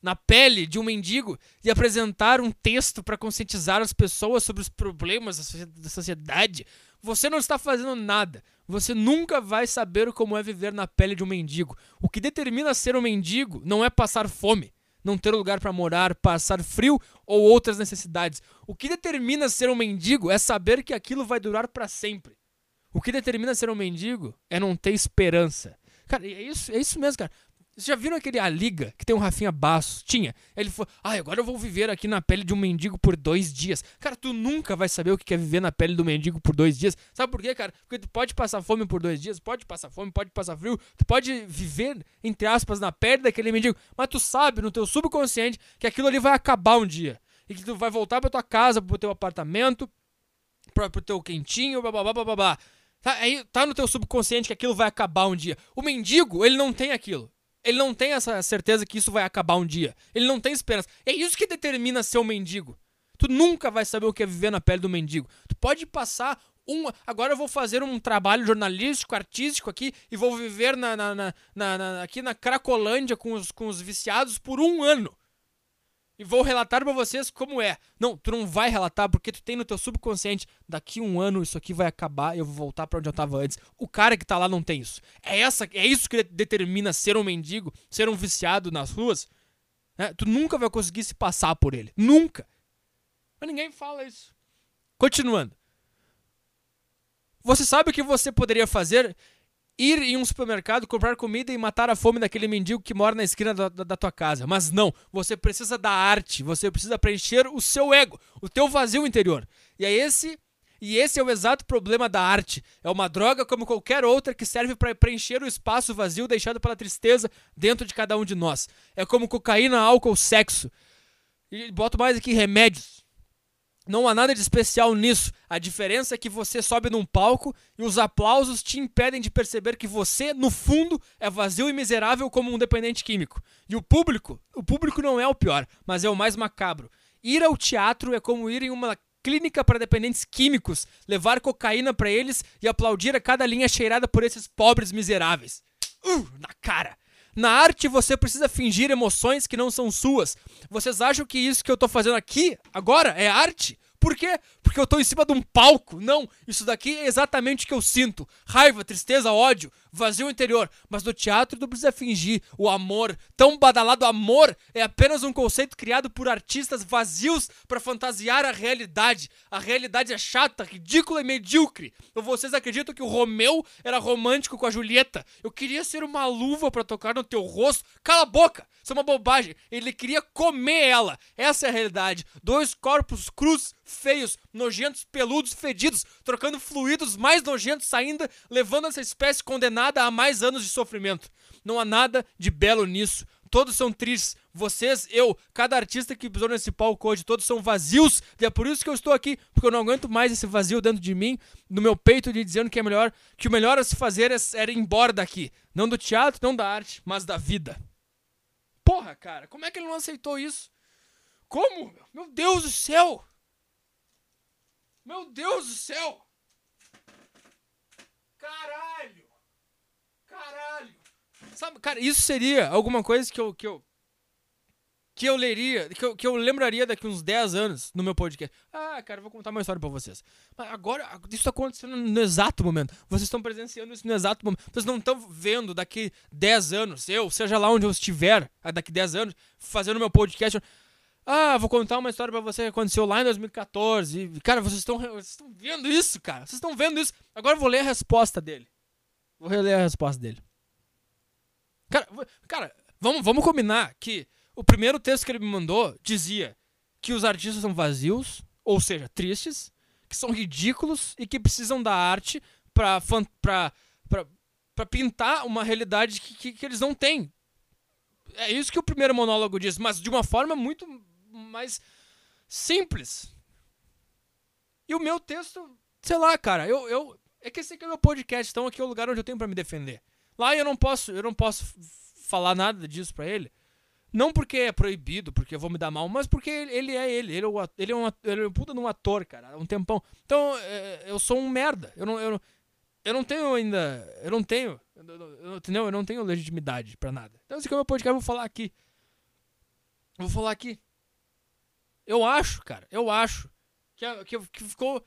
na pele de um mendigo e apresentar um texto para conscientizar as pessoas sobre os problemas da sociedade. Você não está fazendo nada. Você nunca vai saber como é viver na pele de um mendigo. O que determina ser um mendigo não é passar fome, não ter lugar para morar, passar frio ou outras necessidades. O que determina ser um mendigo é saber que aquilo vai durar para sempre. O que determina ser um mendigo é não ter esperança. Cara, é isso, é isso mesmo, cara. Vocês já viram aquele A Liga que tem um Rafinha Basso? Tinha. Ele falou: Ah, agora eu vou viver aqui na pele de um mendigo por dois dias. Cara, tu nunca vai saber o que é viver na pele do mendigo por dois dias. Sabe por quê, cara? Porque tu pode passar fome por dois dias, pode passar fome, pode passar frio, tu pode viver, entre aspas, na pele daquele mendigo. Mas tu sabe no teu subconsciente que aquilo ali vai acabar um dia. E que tu vai voltar pra tua casa, pro teu apartamento, pro, pro teu quentinho, blá blá blá. Tá, aí, tá no teu subconsciente que aquilo vai acabar um dia. O mendigo, ele não tem aquilo. Ele não tem essa certeza que isso vai acabar um dia. Ele não tem esperança. É isso que determina ser um mendigo. Tu nunca vai saber o que é viver na pele do mendigo. Tu pode passar um. Agora eu vou fazer um trabalho jornalístico, artístico aqui e vou viver na, na, na, na aqui na Cracolândia com os, com os viciados por um ano e vou relatar para vocês como é. Não, tu não vai relatar porque tu tem no teu subconsciente, daqui um ano isso aqui vai acabar e eu vou voltar para onde eu tava antes. O cara que tá lá não tem isso. É essa, é isso que determina ser um mendigo, ser um viciado nas ruas. É, tu nunca vai conseguir se passar por ele. Nunca. Mas ninguém fala isso. Continuando. Você sabe o que você poderia fazer ir em um supermercado, comprar comida e matar a fome daquele mendigo que mora na esquina da, da, da, tua casa. Mas não, você precisa da arte, você precisa preencher o seu ego, o teu vazio interior. E é esse e esse é o exato problema da arte. É uma droga como qualquer outra que serve para preencher o espaço vazio deixado pela tristeza dentro de cada um de nós. É como cocaína, álcool, sexo. E boto mais aqui remédios. Não há nada de especial nisso. A diferença é que você sobe num palco e os aplausos te impedem de perceber que você, no fundo, é vazio e miserável como um dependente químico. E o público, o público não é o pior, mas é o mais macabro. Ir ao teatro é como ir em uma clínica para dependentes químicos, levar cocaína para eles e aplaudir a cada linha cheirada por esses pobres miseráveis. Uh, na cara. Na arte você precisa fingir emoções que não são suas. Vocês acham que isso que eu tô fazendo aqui, agora, é arte? Por quê? Porque eu tô em cima de um palco. Não, isso daqui é exatamente o que eu sinto. Raiva, tristeza, ódio, vazio interior. Mas no teatro não precisa fingir. O amor, tão badalado amor, é apenas um conceito criado por artistas vazios para fantasiar a realidade. A realidade é chata, ridícula e medíocre. Ou vocês acreditam que o Romeu era romântico com a Julieta? Eu queria ser uma luva para tocar no teu rosto. Cala a boca! Isso é uma bobagem. Ele queria comer ela. Essa é a realidade. Dois corpos crus, feios, nojentos, peludos, fedidos, trocando fluidos mais nojentos ainda, levando essa espécie condenada a mais anos de sofrimento. Não há nada de belo nisso. Todos são tristes. Vocês, eu, cada artista que pisou nesse palco hoje, todos são vazios. E é por isso que eu estou aqui, porque eu não aguento mais esse vazio dentro de mim, no meu peito, de dizendo que é melhor, que o melhor a se fazer é, era ir embora daqui. Não do teatro, não da arte, mas da vida. Porra, cara, como é que ele não aceitou isso? Como? Meu Deus do céu! Meu Deus do céu! Caralho! Caralho! Sabe, cara, isso seria alguma coisa que eu, que eu que eu leria, que eu, que eu lembraria daqui uns 10 anos no meu podcast. Ah, cara, vou contar uma história pra vocês. Mas agora, isso tá acontecendo no exato momento. Vocês estão presenciando isso no exato momento. Vocês não estão vendo daqui 10 anos, eu, seja lá onde eu estiver, daqui 10 anos, fazendo meu podcast. Ah, vou contar uma história pra você que aconteceu lá em 2014. E, cara, vocês estão vendo isso, cara. Vocês estão vendo isso. Agora eu vou ler a resposta dele. Vou reler a resposta dele. Cara, cara vamos, vamos combinar que o primeiro texto que ele me mandou dizia que os artistas são vazios, ou seja, tristes, que são ridículos e que precisam da arte pra, pra, pra, pra pintar uma realidade que, que, que eles não têm. É isso que o primeiro monólogo diz, mas de uma forma muito mais simples. E o meu texto, sei lá, cara, eu, eu é que esse aqui é meu podcast, então aqui é o lugar onde eu tenho para me defender. Lá eu não posso, eu não posso falar nada disso para ele. Não porque é proibido, porque eu vou me dar mal, mas porque ele é ele. Ele é, o, ele é, um, ele é um puta de um ator, cara, há um tempão. Então, é, eu sou um merda. Eu não, eu, eu não tenho ainda. Eu não tenho. Eu, entendeu? Eu não tenho legitimidade pra nada. Então, esse aqui é o meu podcast, eu vou falar aqui. Eu vou falar aqui. Eu acho, cara, eu acho que, que, que ficou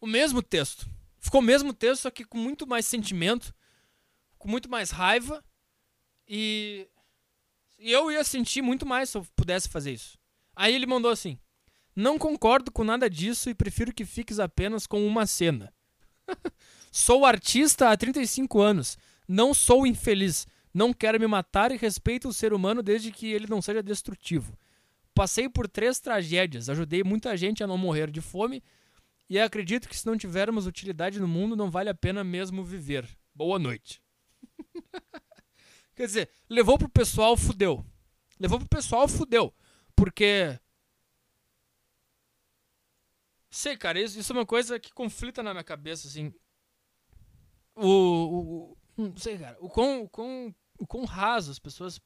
o mesmo texto. Ficou o mesmo texto, só que com muito mais sentimento, com muito mais raiva. E eu ia sentir muito mais se eu pudesse fazer isso. Aí ele mandou assim: Não concordo com nada disso e prefiro que fiques apenas com uma cena. sou artista há 35 anos. Não sou infeliz. Não quero me matar e respeito o ser humano desde que ele não seja destrutivo. Passei por três tragédias, ajudei muita gente a não morrer de fome e acredito que se não tivermos utilidade no mundo, não vale a pena mesmo viver. Boa noite. Quer dizer, levou pro pessoal, fudeu. Levou pro pessoal, fudeu. Porque. Sei, cara, isso, isso é uma coisa que conflita na minha cabeça, assim. O. o, o não sei, cara. O quão, o, quão, o quão raso as pessoas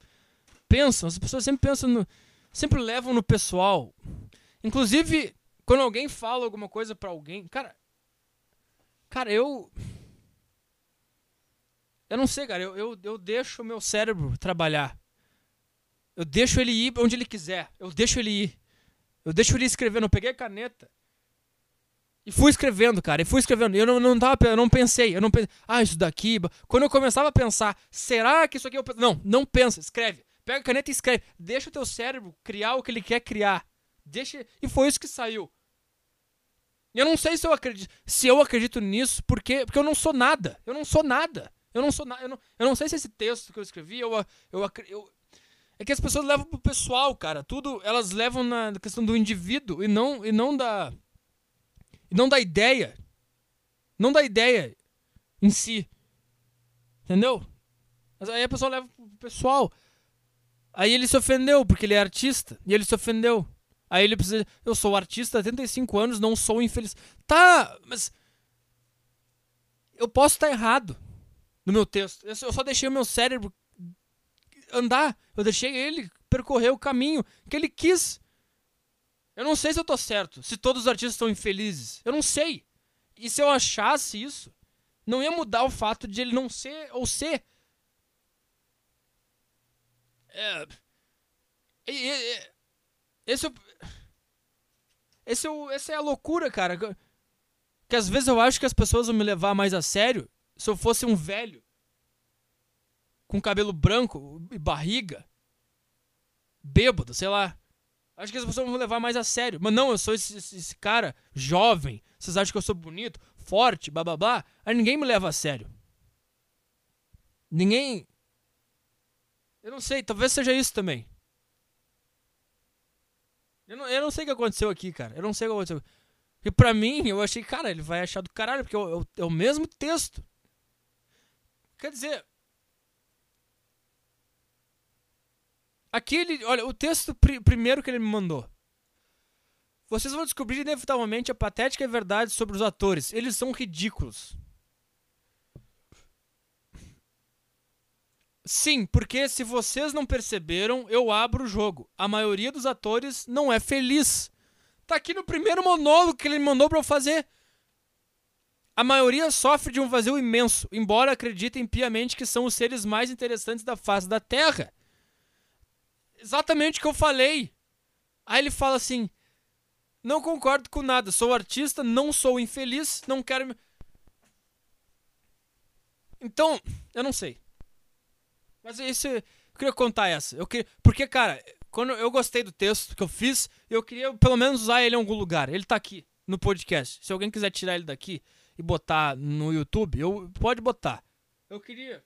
pensam. As pessoas sempre pensam no. Sempre levam no pessoal. Inclusive, quando alguém fala alguma coisa para alguém. Cara. Cara, eu. Eu não sei, cara. Eu, eu, eu deixo o meu cérebro trabalhar. Eu deixo ele ir onde ele quiser. Eu deixo ele ir. Eu deixo ele escrevendo. Eu peguei a caneta. E fui escrevendo, cara. E fui escrevendo. Eu não, não, tava, eu não pensei. Eu não pensei. Ah, isso daqui. Quando eu começava a pensar, será que isso aqui eu. Não, não pensa. Escreve. Pega a caneta e escreve. Deixa o teu cérebro criar o que ele quer criar. Deixa. E foi isso que saiu. Eu não sei se eu acredito, se eu acredito nisso, porque, porque eu não sou nada. Eu não sou nada. Eu não sou eu não, eu não sei se esse texto que eu escrevi, eu, eu, eu, é que as pessoas levam pro pessoal, cara. Tudo elas levam na questão do indivíduo e não e não da e não da ideia. Não da ideia em si. Entendeu? Mas aí a pessoa leva pro pessoal. Aí ele se ofendeu porque ele é artista e ele se ofendeu. Aí ele precisa. Eu sou artista há 35 anos, não sou infeliz. Tá, mas. Eu posso estar errado no meu texto. Eu só deixei o meu cérebro andar. Eu deixei ele percorrer o caminho que ele quis. Eu não sei se eu tô certo, se todos os artistas estão infelizes. Eu não sei. E se eu achasse isso, não ia mudar o fato de ele não ser ou ser. É, esse, é esse, é, essa é a loucura, cara. Que às vezes eu acho que as pessoas vão me levar mais a sério se eu fosse um velho com cabelo branco e barriga, bêbado, sei lá. Acho que as pessoas vão levar mais a sério. Mas não, eu sou esse, esse, esse cara jovem. Vocês acham que eu sou bonito, forte, blá blá blá. Aí ninguém me leva a sério. Ninguém. Eu não sei, talvez seja isso também. Eu não, eu não sei o que aconteceu aqui, cara. Eu não sei o que aconteceu. Porque pra mim, eu achei, cara, ele vai achar do caralho, porque é o, mesmo texto. Quer dizer. Aquele. Olha, o texto pr primeiro que ele me mandou. Vocês vão descobrir inevitavelmente a patética verdade sobre os atores. Eles são ridículos. Sim, porque se vocês não perceberam, eu abro o jogo. A maioria dos atores não é feliz. Tá aqui no primeiro monólogo que ele mandou para eu fazer. A maioria sofre de um vazio imenso, embora acreditem piamente que são os seres mais interessantes da face da Terra. Exatamente o que eu falei. Aí ele fala assim: Não concordo com nada, sou artista, não sou infeliz, não quero. Então, eu não sei. Mas isso, eu queria contar essa. Eu queria, porque, cara, quando eu gostei do texto que eu fiz, eu queria pelo menos usar ele em algum lugar. Ele tá aqui no podcast. Se alguém quiser tirar ele daqui e botar no YouTube, eu pode botar. Eu queria.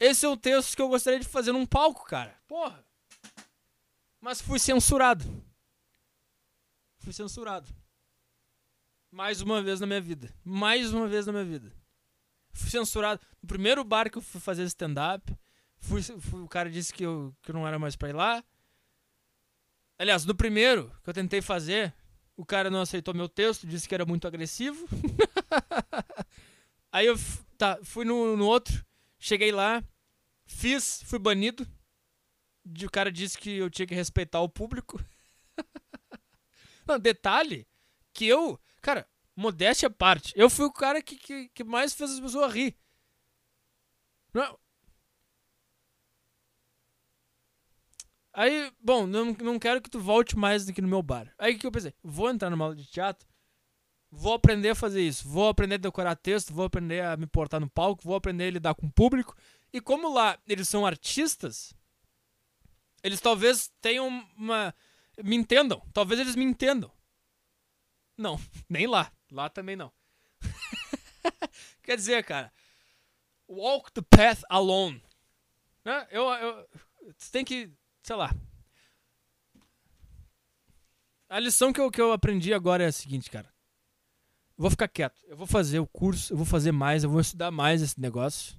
Esse é um texto que eu gostaria de fazer num palco, cara. Porra. Mas fui censurado. Fui censurado. Mais uma vez na minha vida. Mais uma vez na minha vida fui censurado. No primeiro bar que eu fui fazer stand-up, fui, fui, o cara disse que eu, que eu não era mais pra ir lá. Aliás, no primeiro que eu tentei fazer, o cara não aceitou meu texto, disse que era muito agressivo. Aí eu tá, fui no, no outro, cheguei lá, fiz, fui banido. O cara disse que eu tinha que respeitar o público. não, detalhe que eu, cara, modéstia à parte, eu fui o cara que, que, que mais fez as pessoas rir. Não. Aí, bom, não, não quero que tu volte mais aqui no meu bar. Aí o que eu pensei? Vou entrar numa aula de teatro, vou aprender a fazer isso, vou aprender a decorar texto, vou aprender a me portar no palco, vou aprender a lidar com o público. E como lá eles são artistas, eles talvez tenham uma. Me entendam, talvez eles me entendam. Não, nem lá. Lá também não. Quer dizer, cara, walk the path alone. Né? Eu, eu, você tem que, sei lá. A lição que eu, que eu aprendi agora é a seguinte, cara. Vou ficar quieto. Eu vou fazer o curso, eu vou fazer mais, eu vou estudar mais esse negócio.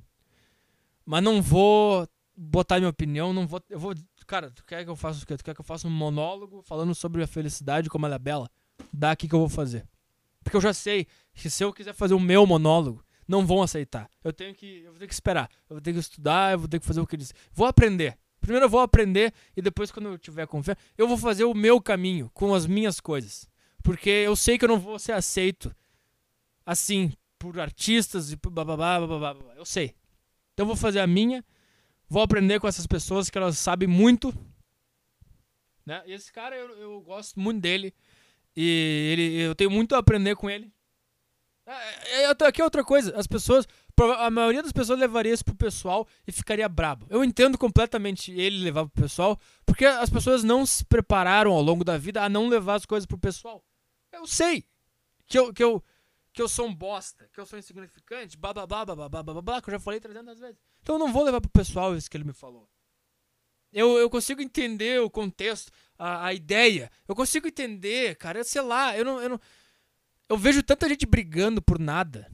Mas não vou botar minha opinião, não vou. Eu vou. Cara, tu quer que eu faça o quê? Tu quer que eu faça um monólogo falando sobre a felicidade como ela é bela? Dá aqui que eu vou fazer. Porque eu já sei que se eu quiser fazer o meu monólogo, não vão aceitar. Eu tenho que, eu vou ter que esperar. Eu vou ter que estudar, eu vou ter que fazer o que eles. Vou aprender. Primeiro eu vou aprender e depois quando eu tiver confiança, eu vou fazer o meu caminho com as minhas coisas. Porque eu sei que eu não vou ser aceito assim por artistas e blá blá blá blá blá. blá. Eu sei. Então eu vou fazer a minha, vou aprender com essas pessoas que elas sabem muito. Né? E esse cara eu, eu gosto muito dele. E ele, eu tenho muito a aprender com ele. É, é, aqui é outra coisa. As pessoas. A maioria das pessoas levaria isso pro pessoal e ficaria brabo. Eu entendo completamente ele levar pro pessoal, porque as pessoas não se prepararam ao longo da vida a não levar as coisas pro pessoal. Eu sei que eu, que eu, que eu sou um bosta, que eu sou insignificante, blá blá blá blá blá blá blá, blá que eu já falei 300 vezes. Então eu não vou levar pro pessoal isso que ele me falou. Eu, eu consigo entender o contexto, a, a ideia. Eu consigo entender, cara. Sei lá, eu não, eu não. Eu vejo tanta gente brigando por nada.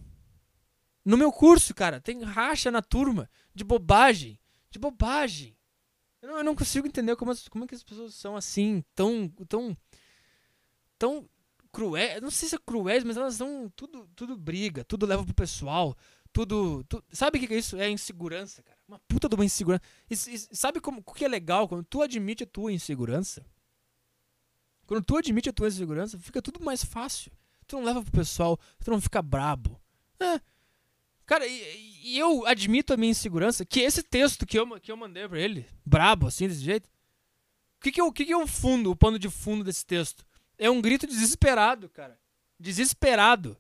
No meu curso, cara, tem racha na turma de bobagem. De bobagem. Eu não, eu não consigo entender como, as- como é que as pessoas são assim, tão. tão. tão cruéis. Não sei se é cruéis, mas elas são tudo, tudo briga, tudo leva pro pessoal. Tudo, tu- Sabe o que que é isso? É insegurança, cara. Uma puta de uma insegurança. E, e sabe como, o que é legal? Quando tu admite a tua insegurança, quando tu admite a tua insegurança, fica tudo mais fácil. Tu não leva pro pessoal, tu não fica brabo. É. Cara, e, e eu admito a minha insegurança, que esse texto que eu, que eu mandei pra ele, brabo, assim, desse jeito, o que que, que que é o fundo, o pano de fundo desse texto? É um grito desesperado, cara. Desesperado.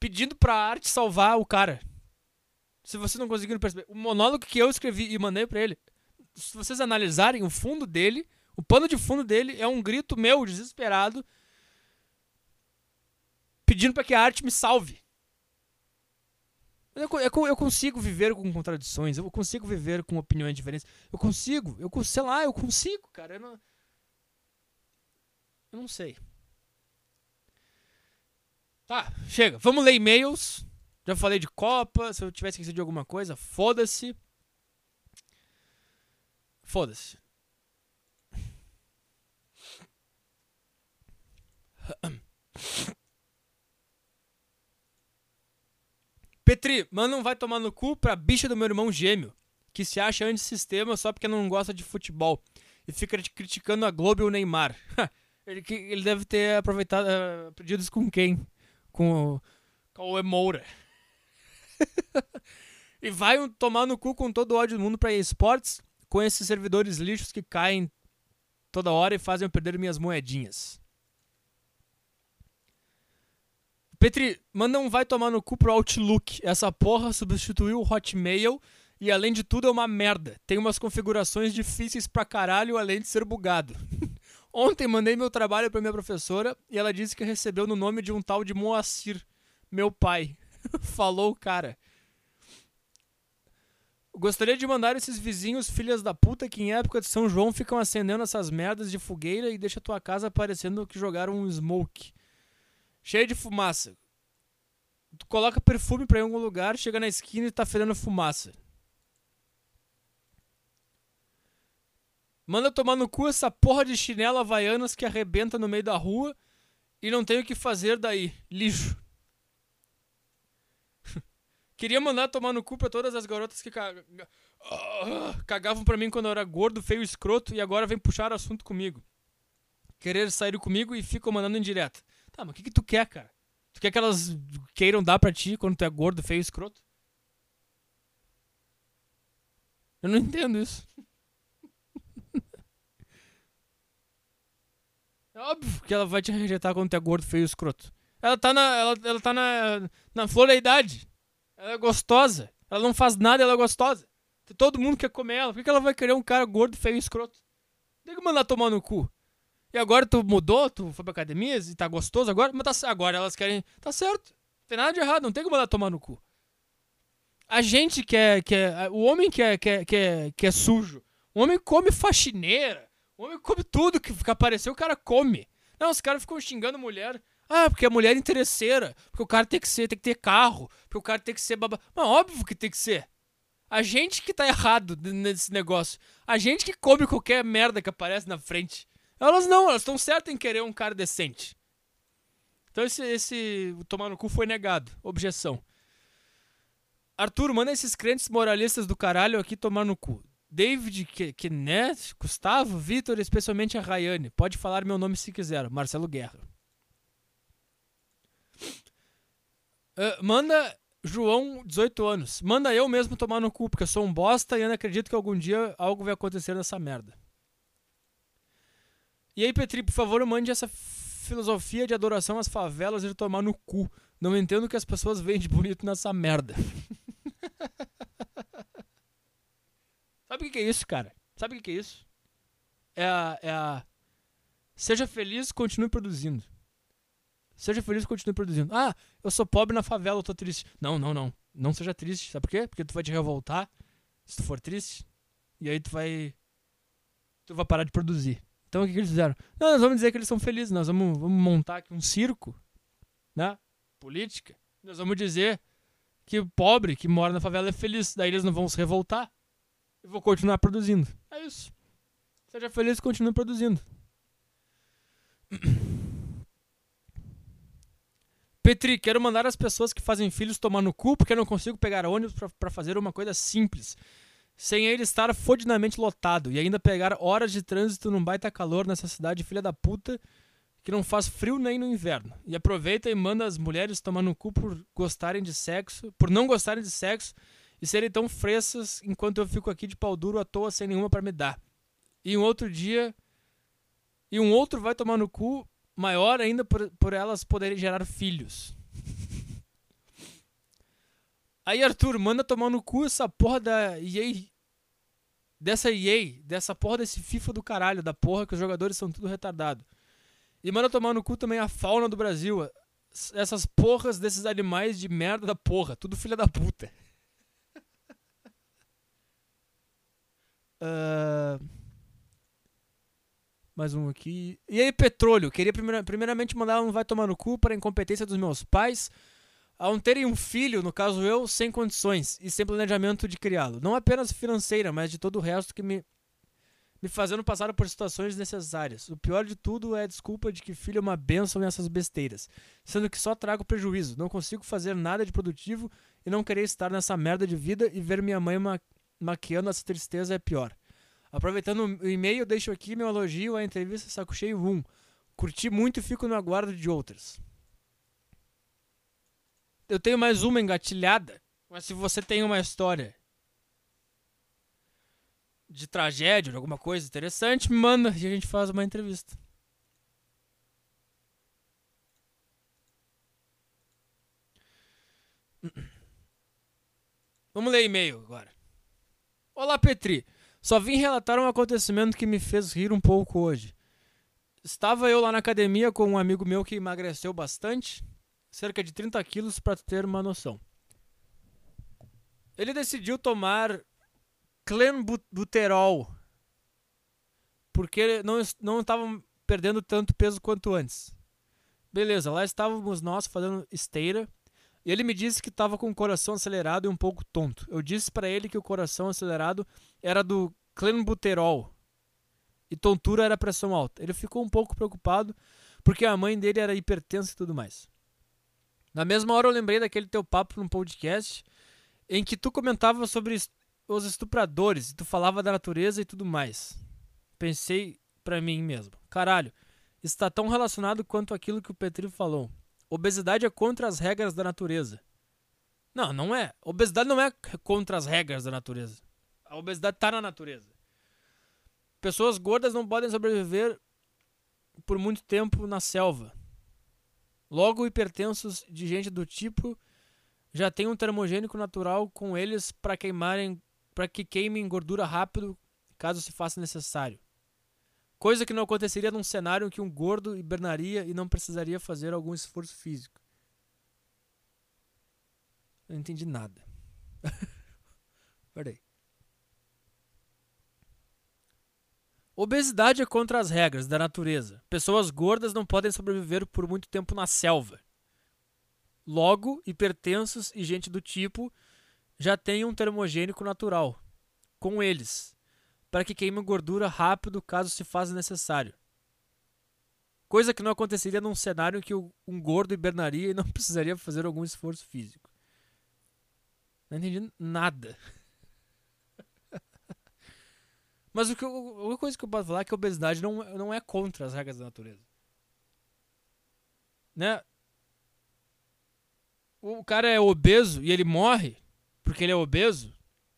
Pedindo pra arte salvar o cara. Se vocês não conseguiram perceber. O monólogo que eu escrevi e mandei pra ele, se vocês analisarem o fundo dele, o pano de fundo dele é um grito meu, desesperado, pedindo pra que a arte me salve. Eu, eu eu consigo viver com contradições, eu consigo viver com opiniões diferentes. Eu consigo, eu sei lá, eu consigo, cara. Eu não, eu não sei. Tá, chega. Vamos ler e-mails. Já falei de Copa. Se eu tivesse esquecido de alguma coisa, foda-se. Foda-se. Petri, manda um vai tomar no cu pra bicha do meu irmão gêmeo, que se acha antissistema só porque não gosta de futebol e fica criticando a Globo e o Neymar. ele, ele deve ter aproveitado, eh, aprendido isso com quem? Com, o- Emoura. e vai tomar no cu com todo o ódio do mundo pra esportes, com esses servidores lixos que caem toda hora e fazem eu perder minhas moedinhas. Petri, manda um vai tomar no cu pro Outlook. Essa porra substituiu o Hotmail e além de tudo é uma merda. Tem umas configurações difíceis pra caralho além de ser bugado. Ontem mandei meu trabalho pra minha professora e ela disse que recebeu no nome de um tal de Moacir, meu pai. Falou o cara. Gostaria de mandar esses vizinhos filhas da puta que em época de São João ficam acendendo essas merdas de fogueira e deixa tua casa parecendo que jogaram um smoke. Cheio de fumaça. Tu coloca perfume pra ir em algum lugar, chega na esquina e tá fedendo fumaça. Manda tomar no cu essa porra de chinelo havaianas que arrebenta no meio da rua e não tem o que fazer daí. Lixo. Queria mandar tomar no cu pra todas as garotas que ca- Ah, cagavam pra mim quando eu era gordo, feio escroto e agora vem puxar assunto comigo. Querer sair comigo e ficam mandando indireta. Tá, mas o que, que tu quer, cara? Tu quer que elas queiram dar pra ti quando tu é gordo, feio escroto? Eu não entendo isso. É óbvio que ela vai te rejeitar quando tu é gordo, feio escroto. Ela tá na. Ela, ela tá na. Na flor da idade. Ela é gostosa. Ela não faz nada, ela é gostosa. Todo mundo quer comer ela. Por que que ela vai querer um cara gordo, feio escroto? Tem que mandar tomar no cu. E agora tu mudou, tu foi pra academia e tá gostoso agora? Mas tá, agora elas querem. Tá certo. Não tem nada de errado, não tem que mandar tomar no cu. A gente que é. Que é o homem que é, que, é, que, é, que é sujo. O homem come faxineira. O homem come tudo que apareceu, o cara come. Não, os caras ficam xingando mulher. Ah, porque a mulher é interesseira. Porque o cara tem que ser, tem que ter carro. Porque o cara tem que ser babá. Mas óbvio que tem que ser. A gente que tá errado nesse negócio. A gente que come qualquer merda que aparece na frente. Elas não, elas estão certas em querer um cara decente. Então esse, esse tomar no cu foi negado. Objeção. Arthur, manda esses crentes moralistas do caralho aqui tomar no cu. David, que, né? Gustavo, Vitor, especialmente a Rayane. Pode falar meu nome se quiser. Marcelo Guerra. Ah, manda João, 18 anos. Manda eu mesmo tomar no cu, porque eu sou um bosta e não acredito que algum dia algo vai acontecer nessa merda. E aí, Petri, por favor, mande essa filosofia de adoração às favelas e de tomar no cu. Não entendo que as pessoas veem de bonito nessa merda. Sabe o que é isso, cara? Sabe o que é isso? É a, é a. Seja feliz, continue produzindo. Seja feliz, continue produzindo. Ah, eu sou pobre na favela, eu tô triste. Não, não, não. Não seja triste. Sabe por quê? Porque tu vai te revoltar se tu for triste. E aí tu vai. Tu vai parar de produzir. Então o que, que eles fizeram? Não, nós vamos dizer que eles são felizes. Nós vamos, vamos montar aqui um circo, né? Política. Nós vamos dizer que o pobre que mora na favela é feliz. Daí eles não vão se revoltar. e vou continuar produzindo. É isso. Seja feliz e continue produzindo. Petri, quero mandar as pessoas que fazem filhos tomar no cu porque eu não consigo pegar ônibus para fazer uma coisa simples. Sem ele estar fodidamente lotado e ainda pegar horas de trânsito num baita calor nessa cidade filha da puta que não faz frio nem no inverno. E aproveita e manda as mulheres tomar no cu por gostarem de sexo, por não gostarem de sexo e serem tão frescas enquanto eu fico aqui de pau duro à toa sem nenhuma para me dar. E um outro dia. E um outro vai tomar no cu maior ainda por, por elas poderem gerar filhos. Aí, Arthur, manda tomar no cu essa porra da EA. Dessa EA, dessa porra desse FIFA do caralho, da porra que os jogadores são tudo retardado. E manda tomar no cu também a fauna do Brasil. Essas porras desses animais de merda da porra. Tudo filha da puta. Uh... Mais um aqui. E aí, petróleo? Queria primeira, primeiramente mandar um vai tomar no cu para a incompetência dos meus pais ao terem um filho, no caso eu, sem condições e sem planejamento de criá-lo. Não apenas financeira, mas de todo o resto que me, me fazendo passar por situações necessárias. O pior de tudo é a desculpa de que filho é uma benção nessas besteiras, sendo que só trago prejuízo. Não consigo fazer nada de produtivo e não querer estar nessa merda de vida e ver minha mãe ma maquiando essa tristeza é pior. Aproveitando o e-mail, deixo aqui meu elogio à entrevista Saco Cheio 1. Curti muito e fico no aguardo de outras. Eu tenho mais uma engatilhada, mas se você tem uma história de tragédia, de alguma coisa interessante, manda e a gente faz uma entrevista. Vamos ler e-mail agora. Olá, Petri. Só vim relatar um acontecimento que me fez rir um pouco hoje. Estava eu lá na academia com um amigo meu que emagreceu bastante, cerca de 30 quilos, para ter uma noção. Ele decidiu tomar clenbuterol porque não não estavam perdendo tanto peso quanto antes. Beleza, lá estávamos nós fazendo esteira e ele me disse que estava com o coração acelerado e um pouco tonto. Eu disse para ele que o coração acelerado era do clenbuterol e tontura era pressão alta. Ele ficou um pouco preocupado porque a mãe dele era hipertensa e tudo mais. Na mesma hora eu lembrei daquele teu papo num podcast em que tu comentava sobre os estupradores e tu falava da natureza e tudo mais. Pensei para mim mesmo, caralho, está tão relacionado quanto aquilo que o Petri falou. Obesidade é contra as regras da natureza. Não, não é. Obesidade não é contra as regras da natureza. A obesidade está na natureza. Pessoas gordas não podem sobreviver por muito tempo na selva. Logo, hipertensos de gente do tipo já tem um termogênico natural com eles para queimarem para que queimem gordura rápido caso se faça necessário. Coisa que não aconteceria num cenário em que um gordo hibernaria e não precisaria fazer algum esforço físico. Eu não entendi nada. Peraí. Obesidade é contra as regras da natureza. Pessoas gordas não podem sobreviver por muito tempo na selva. Logo, hipertensos e gente do tipo já têm um termogênico natural com eles para que queime gordura rápido caso se faça necessário. Coisa que não aconteceria num cenário em que um gordo hibernaria e não precisaria fazer algum esforço físico. Não entendi nada. Mas o que, a única coisa que eu posso falar é que a obesidade não, não é contra as regras da natureza. Né? O cara é obeso e ele morre porque ele é obeso.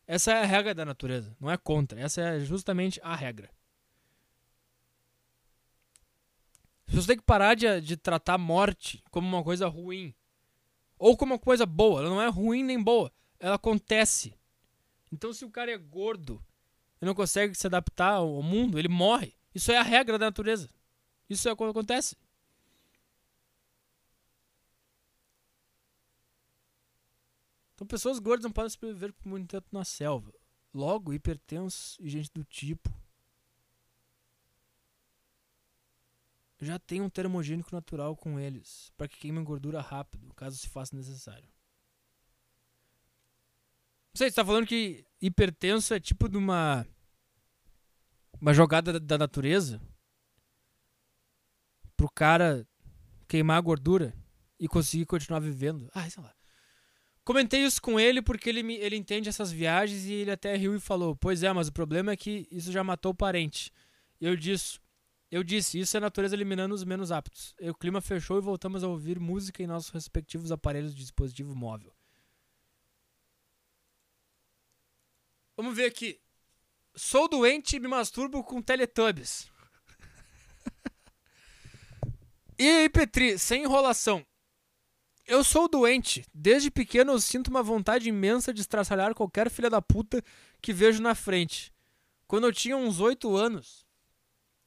Essa é a regra da natureza, não é contra. Essa é justamente a regra. Você tem que parar de, de tratar a morte como uma coisa ruim. Ou como uma coisa boa. Ela não é ruim nem boa. Ela acontece. Então, se o cara é gordo e não consegue se adaptar ao mundo, ele morre. Isso é a regra da natureza. Isso é o que acontece. Então, pessoas gordas não podem sobreviver por muito tempo na selva. Logo, hipertensos e gente do tipo já tem um termogênico natural com eles, para que queimem gordura rápido, caso se faça necessário. Você está falando que hipertenso é tipo de uma uma jogada da- da natureza pro cara queimar a gordura e conseguir continuar vivendo. Ah, sei lá. Comentei isso com ele porque ele, ele entende essas viagens e ele até riu e falou: Pois é, mas o problema é que isso já matou o parente. Eu disse: Eu disse, isso é a natureza eliminando os menos aptos. E o clima fechou e voltamos a ouvir música em nossos respectivos aparelhos de dispositivo móvel. Vamos ver aqui. Sou doente e me masturbo com Teletubbies. e aí, Petri, sem enrolação. Eu sou doente. Desde pequeno eu sinto uma vontade imensa de estraçalhar qualquer filha da puta que vejo na frente. Quando eu tinha uns 8 anos,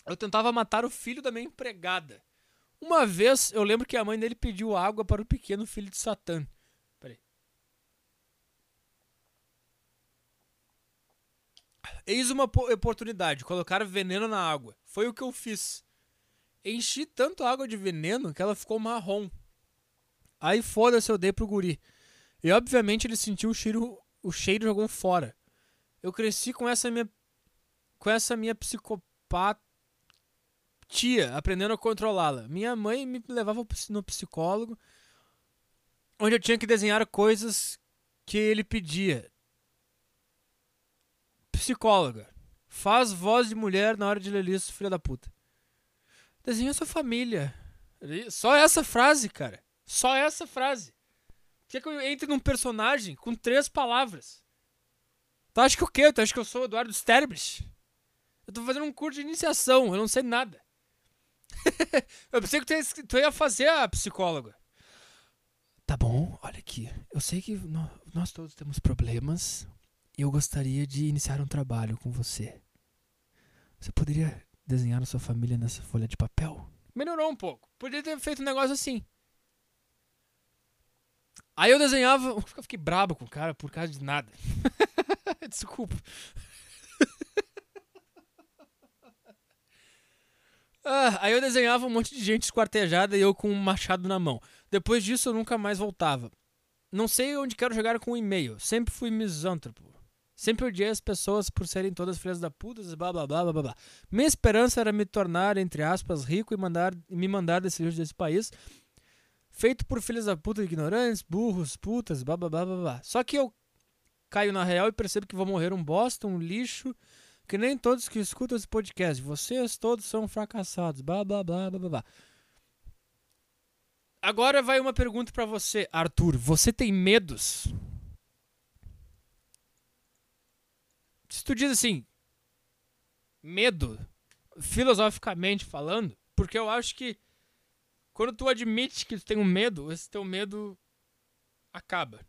eu tentava matar o filho da minha empregada. Uma vez eu lembro que a mãe dele pediu água para o pequeno filho de Satã. Peraí. Eis uma po- oportunidade, colocar veneno na água. Foi o que eu fiz. Enchi tanto água de veneno que ela ficou marrom. Aí foda-se, eu dei pro guri. E obviamente ele sentiu o cheiro, o cheiro jogou fora. Eu cresci com essa minha com essa minha psicopatia, aprendendo a controlá-la. Minha mãe me levava no psicólogo, onde eu tinha que desenhar coisas que ele pedia. Psicóloga, faz voz de mulher na hora de ler isso, filha da puta. Desenha sua família. Só essa frase, cara. Só essa frase. Quer que eu entre num personagem com três palavras? Tu acha que o quê? Tu acha que eu sou o Eduardo Sterblich? Eu tô fazendo um curso de iniciação, eu não sei nada. eu pensei que tu ia, fazer a psicóloga. Tá bom, olha aqui. Eu sei que nó- nós todos temos problemas eu gostaria de iniciar um trabalho com você. Você poderia desenhar a sua família nessa folha de papel? Melhorou um pouco. Podia ter feito um negócio assim. Aí eu desenhava. Eu fiquei brabo com o cara por causa de nada. Desculpa. Ah, aí eu desenhava um monte de gente esquartejada e eu com um machado na mão. Depois disso eu nunca mais voltava. Não sei onde quero chegar com o e-mail. Sempre fui misântropo. Sempre odiei as pessoas por serem todas filhas da puta, blá blá blá blá blá. Minha esperança era me tornar, entre aspas, rico e, mandar, e me mandar desse lixo desse país. Feito por filhas da puta ignorantes, burros, putas, blá blá blá blá blá. Só que eu caio na real e percebo que vou morrer um bosta, um lixo, que nem todos que escutam esse podcast. Vocês todos são fracassados, blá blá blá blá blá. blá. Agora vai uma pergunta pra você, Arthur. Você tem medos? Se tu diz assim, medo, filosoficamente falando, porque eu acho que quando tu admite que tu tem um medo, esse teu medo acaba.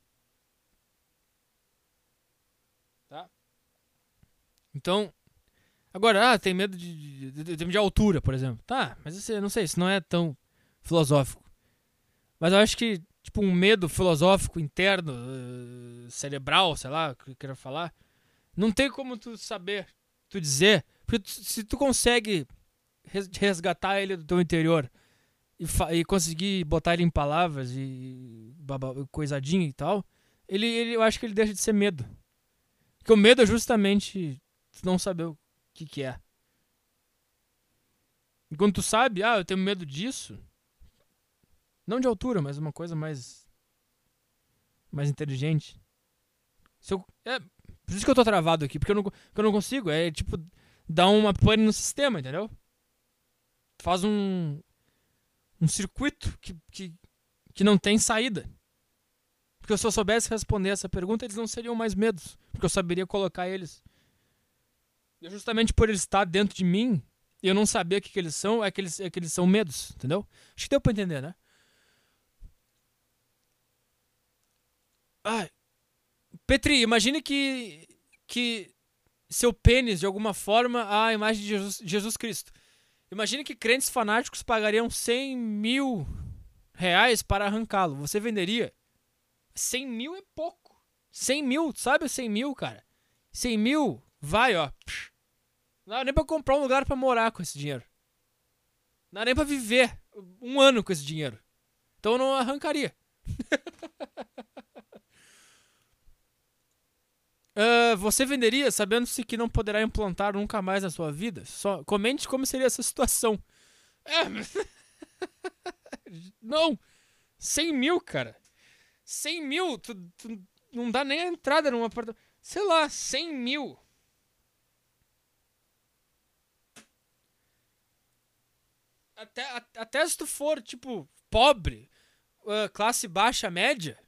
Tá? Então, agora, ah, tem medo de, de, de, de altura, por exemplo. Tá, mas esse, não sei, isso não é tão filosófico. Mas eu acho que, tipo, um medo filosófico interno, eh, cerebral, sei lá, o que eu quero falar, não tem como tu saber, tu dizer, porque tu- se tu consegue res- resgatar ele do teu interior e, e conseguir botar ele em palavras e coisadinho e tal, ele, ele, eu acho que ele deixa de ser medo. Porque o medo é justamente tu não saber o que, que é. E quando tu sabe, ah, eu tenho medo disso, não de altura, mas uma coisa mais. mais inteligente. Se eu, é, por isso que eu tô travado aqui, porque eu não, eu não consigo. É tipo, dar uma pane no sistema, entendeu? Faz um. um circuito que, que, que não tem saída. Porque se eu soubesse responder essa pergunta, eles não seriam mais medos. Porque eu saberia colocar eles. E justamente por eles estar dentro de mim e eu não saber o que, que eles são, é que eles, é que eles são medos, entendeu? Acho que deu pra entender, né? Ai. Petri, imagine que, que seu pênis, de alguma forma, a imagem de Jesus, Jesus Cristo. Imagine que crentes fanáticos pagariam 100 mil reais para arrancá-lo. Você venderia? 100 mil é pouco. 100 mil, sabe 100 mil, cara? 100 mil, vai, ó. Não dá nem pra comprar um lugar pra morar com esse dinheiro. Não dá nem pra viver um ano com esse dinheiro. Então eu não arrancaria. Uh, você venderia sabendo-se que não poderá implantar nunca mais na sua vida? Só comente como seria essa situação. É, não! 100 mil, cara. 100 mil, tu, tu, não dá nem a entrada num apartamento. Sei lá, 100 mil. Até, até se tu for, tipo, pobre, uh, classe baixa, média,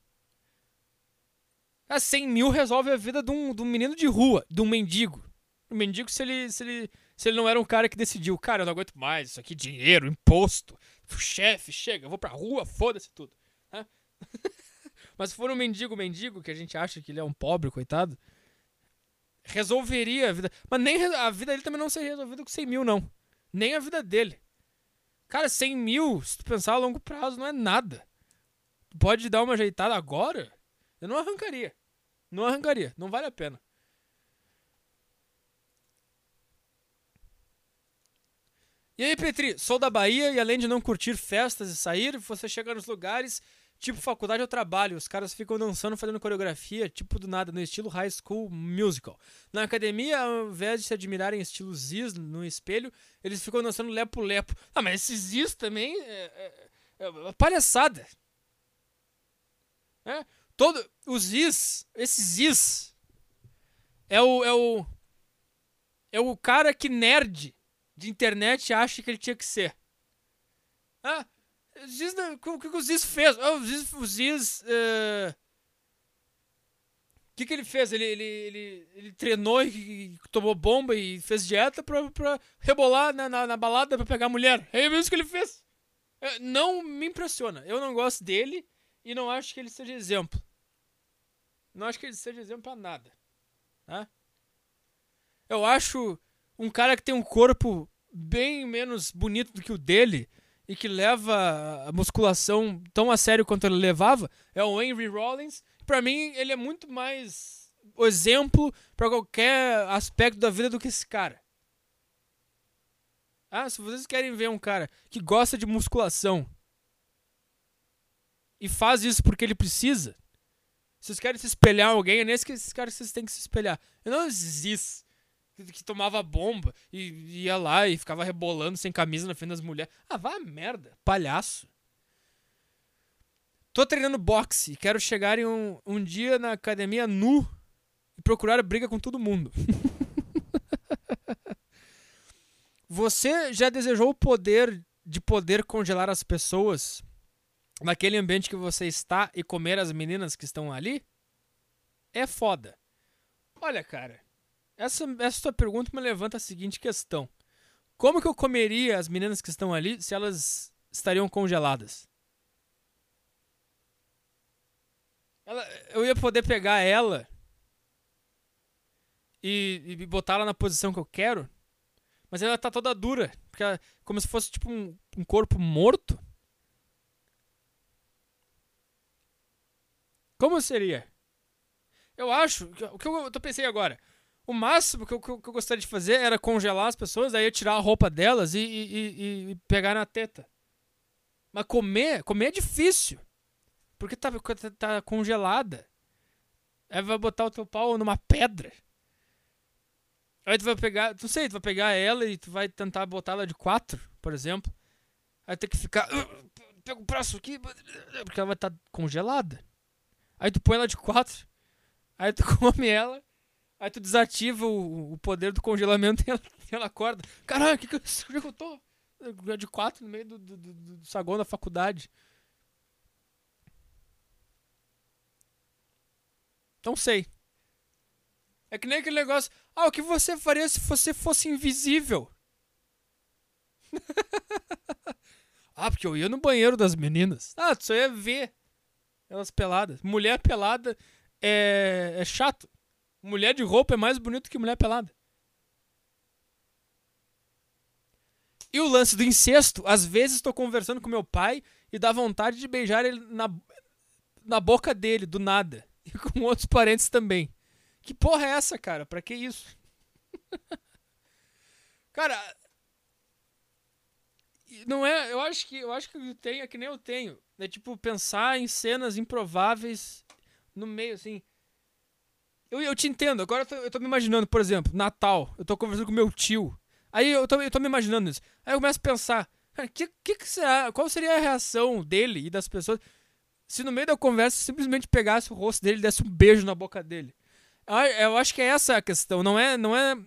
a 100 mil resolve a vida de um, de um menino de rua, de um mendigo. Um mendigo, se ele, se, ele, se ele não era um cara que decidiu, cara, eu não aguento mais, isso aqui, dinheiro, imposto, chefe, chega, eu vou pra rua, foda-se tudo. Mas se for um mendigo, mendigo, que a gente acha que ele é um pobre, coitado, resolveria a vida. Mas nem a vida dele também não seria resolvida com 100 mil, não. Nem a vida dele. Cara, 100 mil, se tu pensar a longo prazo, não é nada. Pode dar uma ajeitada agora? Eu não arrancaria. Não arrancaria. Não vale a pena. E aí, Petri, sou da Bahia e além de não curtir festas e sair, você chega nos lugares tipo faculdade ou trabalho. Os caras ficam dançando, fazendo coreografia, tipo do nada, no estilo High School Musical. Na academia, ao invés de se admirarem estilo Ziz no espelho, eles ficam dançando lepo-lepo. Ah, mas esse Ziz também é, é, é palhaçada. É? Todo, o Ziz, esse Ziz, é o, é o, é o cara que nerd de internet acha que ele tinha que ser. Ah, Ziz, o que, o Ziz fez? Oh, o Ziz. O uh... Que, que ele fez? Ele, ele, ele, ele treinou e, tomou bomba e fez dieta pra, pra rebolar na, na, na balada pra pegar a mulher. É isso que ele fez. É, não me impressiona. Eu não gosto dele e não acho que ele seja exemplo. Não acho que ele seja exemplo pra nada. Tá? Eu acho um cara que tem um corpo bem menos bonito do que o dele e que leva a musculação tão a sério quanto ele levava é o Henry Rollins. Para mim, ele é muito mais exemplo para qualquer aspecto da vida do que esse cara. Ah, se vocês querem ver um cara que gosta de musculação e faz isso porque ele precisa, se vocês querem se espelhar em alguém, é nesse que esses caras vocês têm que se espelhar. Eu não existe que tomava bomba e ia lá e ficava rebolando sem camisa na frente das mulheres. Ah, vá merda, palhaço. Tô treinando boxe e quero chegar em um, um dia na academia nu e procurar briga com todo mundo. Você já desejou o poder de poder congelar as pessoas naquele ambiente que você está e comer as meninas que estão ali? É foda. Olha, cara, essa, essa sua pergunta me levanta a seguinte questão: Como que eu comeria as meninas que estão ali se elas estariam congeladas? Ela, eu ia poder pegar ela e, e botar ela na posição que eu quero, mas ela tá toda dura, porque ela, como se fosse tipo um, um corpo morto. Como seria? Eu acho. O que eu, eu pensei agora? O máximo que eu, que eu, gostaria de fazer era congelar as pessoas, aí eu tirar a roupa delas e, e, e, e pegar na teta. Mas comer, comer é difícil. Porque tá, tá, tá congelada. Aí vai botar o teu pau numa pedra. Aí tu vai pegar, não sei, tu vai pegar ela e tu vai tentar botar ela de quatro, por exemplo. Aí tem que ficar. Pega o braço aqui, porque ela vai estar tá congelada. Aí tu põe ela de quatro. Aí tu come ela. Aí tu desativa o, o poder do congelamento e ela, ela acorda. Caralho, que que, onde é que eu tô? De quatro no meio do, do, do, do saguão da faculdade. Não sei. É que nem aquele negócio. Ah, o que você faria se você fosse invisível? ah, porque eu ia no banheiro das meninas. Ah, tu só ia ver elas peladas. Mulher pelada é, é chato. Mulher de roupa é mais bonito que mulher pelada. E o lance do incesto, às vezes estou conversando com meu pai e dá vontade de beijar ele na, na boca dele, do nada. E com outros parentes também. Que porra é essa, cara? Pra que isso? cara, não é, eu acho que eu acho que eu tenho é que nem eu tenho. É tipo pensar em cenas improváveis no meio assim. Eu, eu te entendo. Agora eu tô, eu tô me imaginando, por exemplo, Natal. Eu tô conversando com meu tio. Aí eu tô, eu tô me imaginando isso. Aí eu começo a pensar, cara, que, que, que será? Qual seria a reação dele e das pessoas se no meio da conversa simplesmente pegasse o rosto dele e desse um beijo na boca dele? Eu, eu acho que é essa a questão. Não é, não é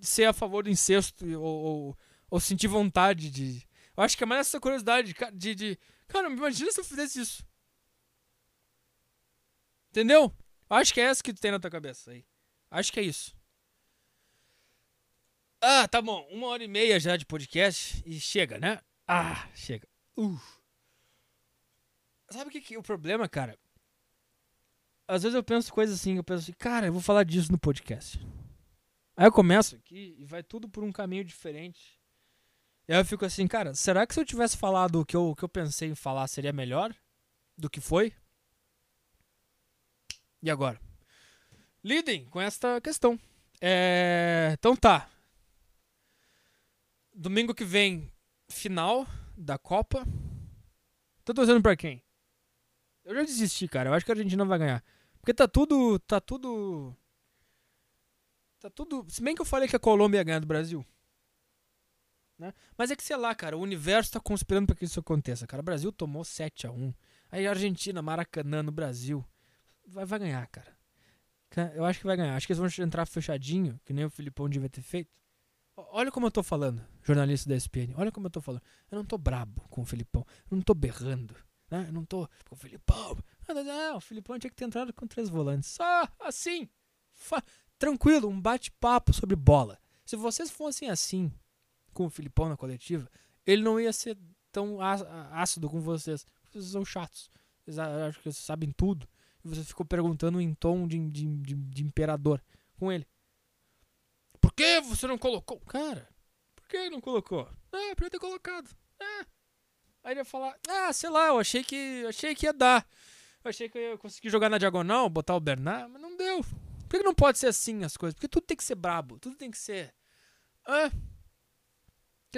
ser a favor do incesto ou, ou, ou sentir vontade de. Eu acho que é mais essa curiosidade de, de. Cara, imagina se eu fizesse isso. Entendeu? Eu acho que é essa que tu tem na tua cabeça aí. Acho que é isso. Ah, tá bom. Uma hora e meia já de podcast e chega, né? Ah, chega. Uh. Sabe o que, que é o problema, cara? Às vezes eu penso coisas assim, eu penso assim, cara, eu vou falar disso no podcast. Aí eu começo aqui e vai tudo por um caminho diferente. E aí eu fico assim, cara, será que se eu tivesse falado o que eu, o que eu pensei em falar seria melhor do que foi? E agora? Lidem com esta questão. É... Então tá. Domingo que vem, final da Copa. Tô torcendo pra quem? Eu já desisti, cara. Eu acho que a Argentina vai ganhar. Porque tá tudo. Tá tudo. Tá tudo. Se bem que eu falei que a Colômbia ia ganhar do Brasil. Né? Mas é que, sei lá, cara, o universo tá conspirando para que isso aconteça, cara. O Brasil tomou 7 a 1 Aí a Argentina, Maracanã, no Brasil. Vai, vai ganhar, cara. Eu acho que vai ganhar. Acho que eles vão entrar fechadinho, que nem o Filipão devia ter feito. Olha como eu tô falando, jornalista da ESPN. Olha como eu tô falando. Eu não tô brabo com o Filipão. Eu não tô berrando. Né? Eu não tô com o Filipão. Não, o Filipão tinha que ter entrado com três volantes. Só assim. Tranquilo, um bate-papo sobre bola. Se vocês fossem assim com o Filipão na coletiva, ele não ia ser tão ácido com vocês. Vocês são chatos. Vocês acham que vocês sabem tudo. E você ficou perguntando em tom de, de, de, de imperador com ele. Por que você não colocou? Cara, por que não colocou? Ah, podia ter colocado. Ah. Aí ele ia falar, ah, sei lá, eu achei que, achei que ia dar. Eu achei que eu ia conseguir jogar na diagonal, botar o Bernard, mas não deu. Por que não pode ser assim as coisas? Porque tudo tem que ser brabo, tudo tem que ser. Ah.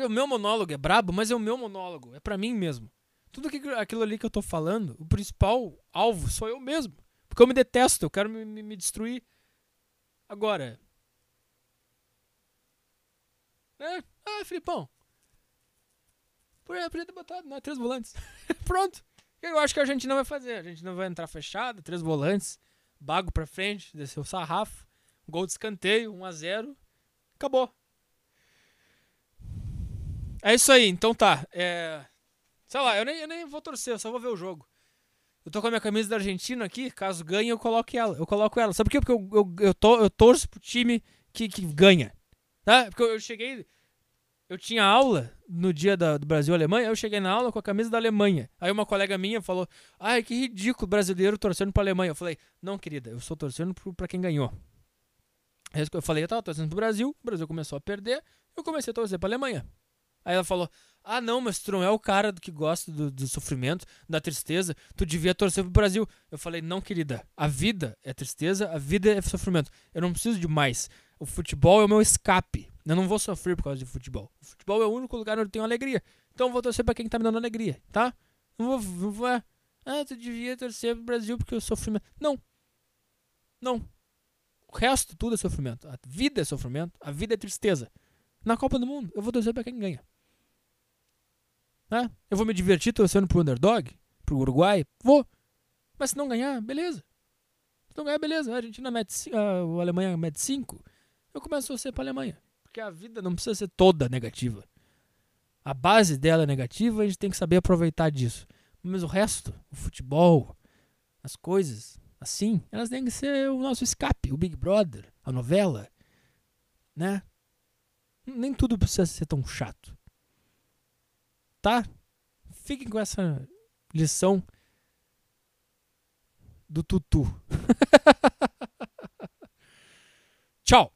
O meu monólogo é brabo, mas é o meu monólogo, é para mim mesmo. Tudo aquilo ali que eu tô falando, o principal alvo sou eu mesmo. Porque eu me detesto, eu quero me, me, me destruir. Agora. É, ah, Filipão. Podia ter botado, né? Três volantes. Pronto. Eu acho que a gente não vai fazer. A gente não vai entrar fechado, três volantes, bago pra frente, desceu o sarrafo, gol de escanteio, 1 a 0 Acabou. É isso aí, então tá. É. Sei lá, eu nem, eu nem vou torcer, eu só vou ver o jogo. Eu tô com a minha camisa da Argentina aqui, caso ganhe, eu coloco ela. Eu coloco ela. Sabe por quê? Porque eu, eu, eu, tô, eu torço pro time que, que ganha. Tá? Porque eu, eu cheguei. Eu tinha aula no dia da, do Brasil-Alemanha, eu cheguei na aula com a camisa da Alemanha. Aí uma colega minha falou: Ai, que ridículo brasileiro torcendo pra Alemanha. Eu falei: Não, querida, eu estou torcendo pro, pra quem ganhou. Eu falei: Eu tava torcendo pro Brasil, o Brasil começou a perder, eu comecei a torcer pra Alemanha. Aí ela falou: Ah, não, mas tu não é o cara que gosta do, do, sofrimento, da tristeza. Tu devia torcer pro Brasil. Eu falei: Não, querida. A vida é tristeza, a vida é sofrimento. Eu não preciso de mais. O futebol é o meu escape. Eu não vou sofrer por causa de futebol. O futebol é o único lugar onde eu tenho alegria. Então eu vou torcer pra quem tá me dando alegria, tá? Não vou. Não vou ah, tu devia torcer pro Brasil porque o sofrimento. Não. Não. O resto tudo é sofrimento. A vida é sofrimento, a vida é tristeza. Na Copa do Mundo, eu vou torcer pra quem ganha. Né? Eu vou me divertir torcendo pro underdog, pro Uruguai? Vou. Mas se não ganhar, beleza. Se não ganhar, beleza. A Argentina mete a Alemanha mete 5. Eu começo a torcer pra Alemanha. Porque a vida não precisa ser toda negativa. A base dela é negativa, a gente tem que saber aproveitar disso. Mas o resto, o futebol, as coisas, assim, elas têm que ser o nosso escape, o Big Brother, a novela, né? Nem tudo precisa ser tão chato tá? Fiquem com essa lição do tutu. Tchau.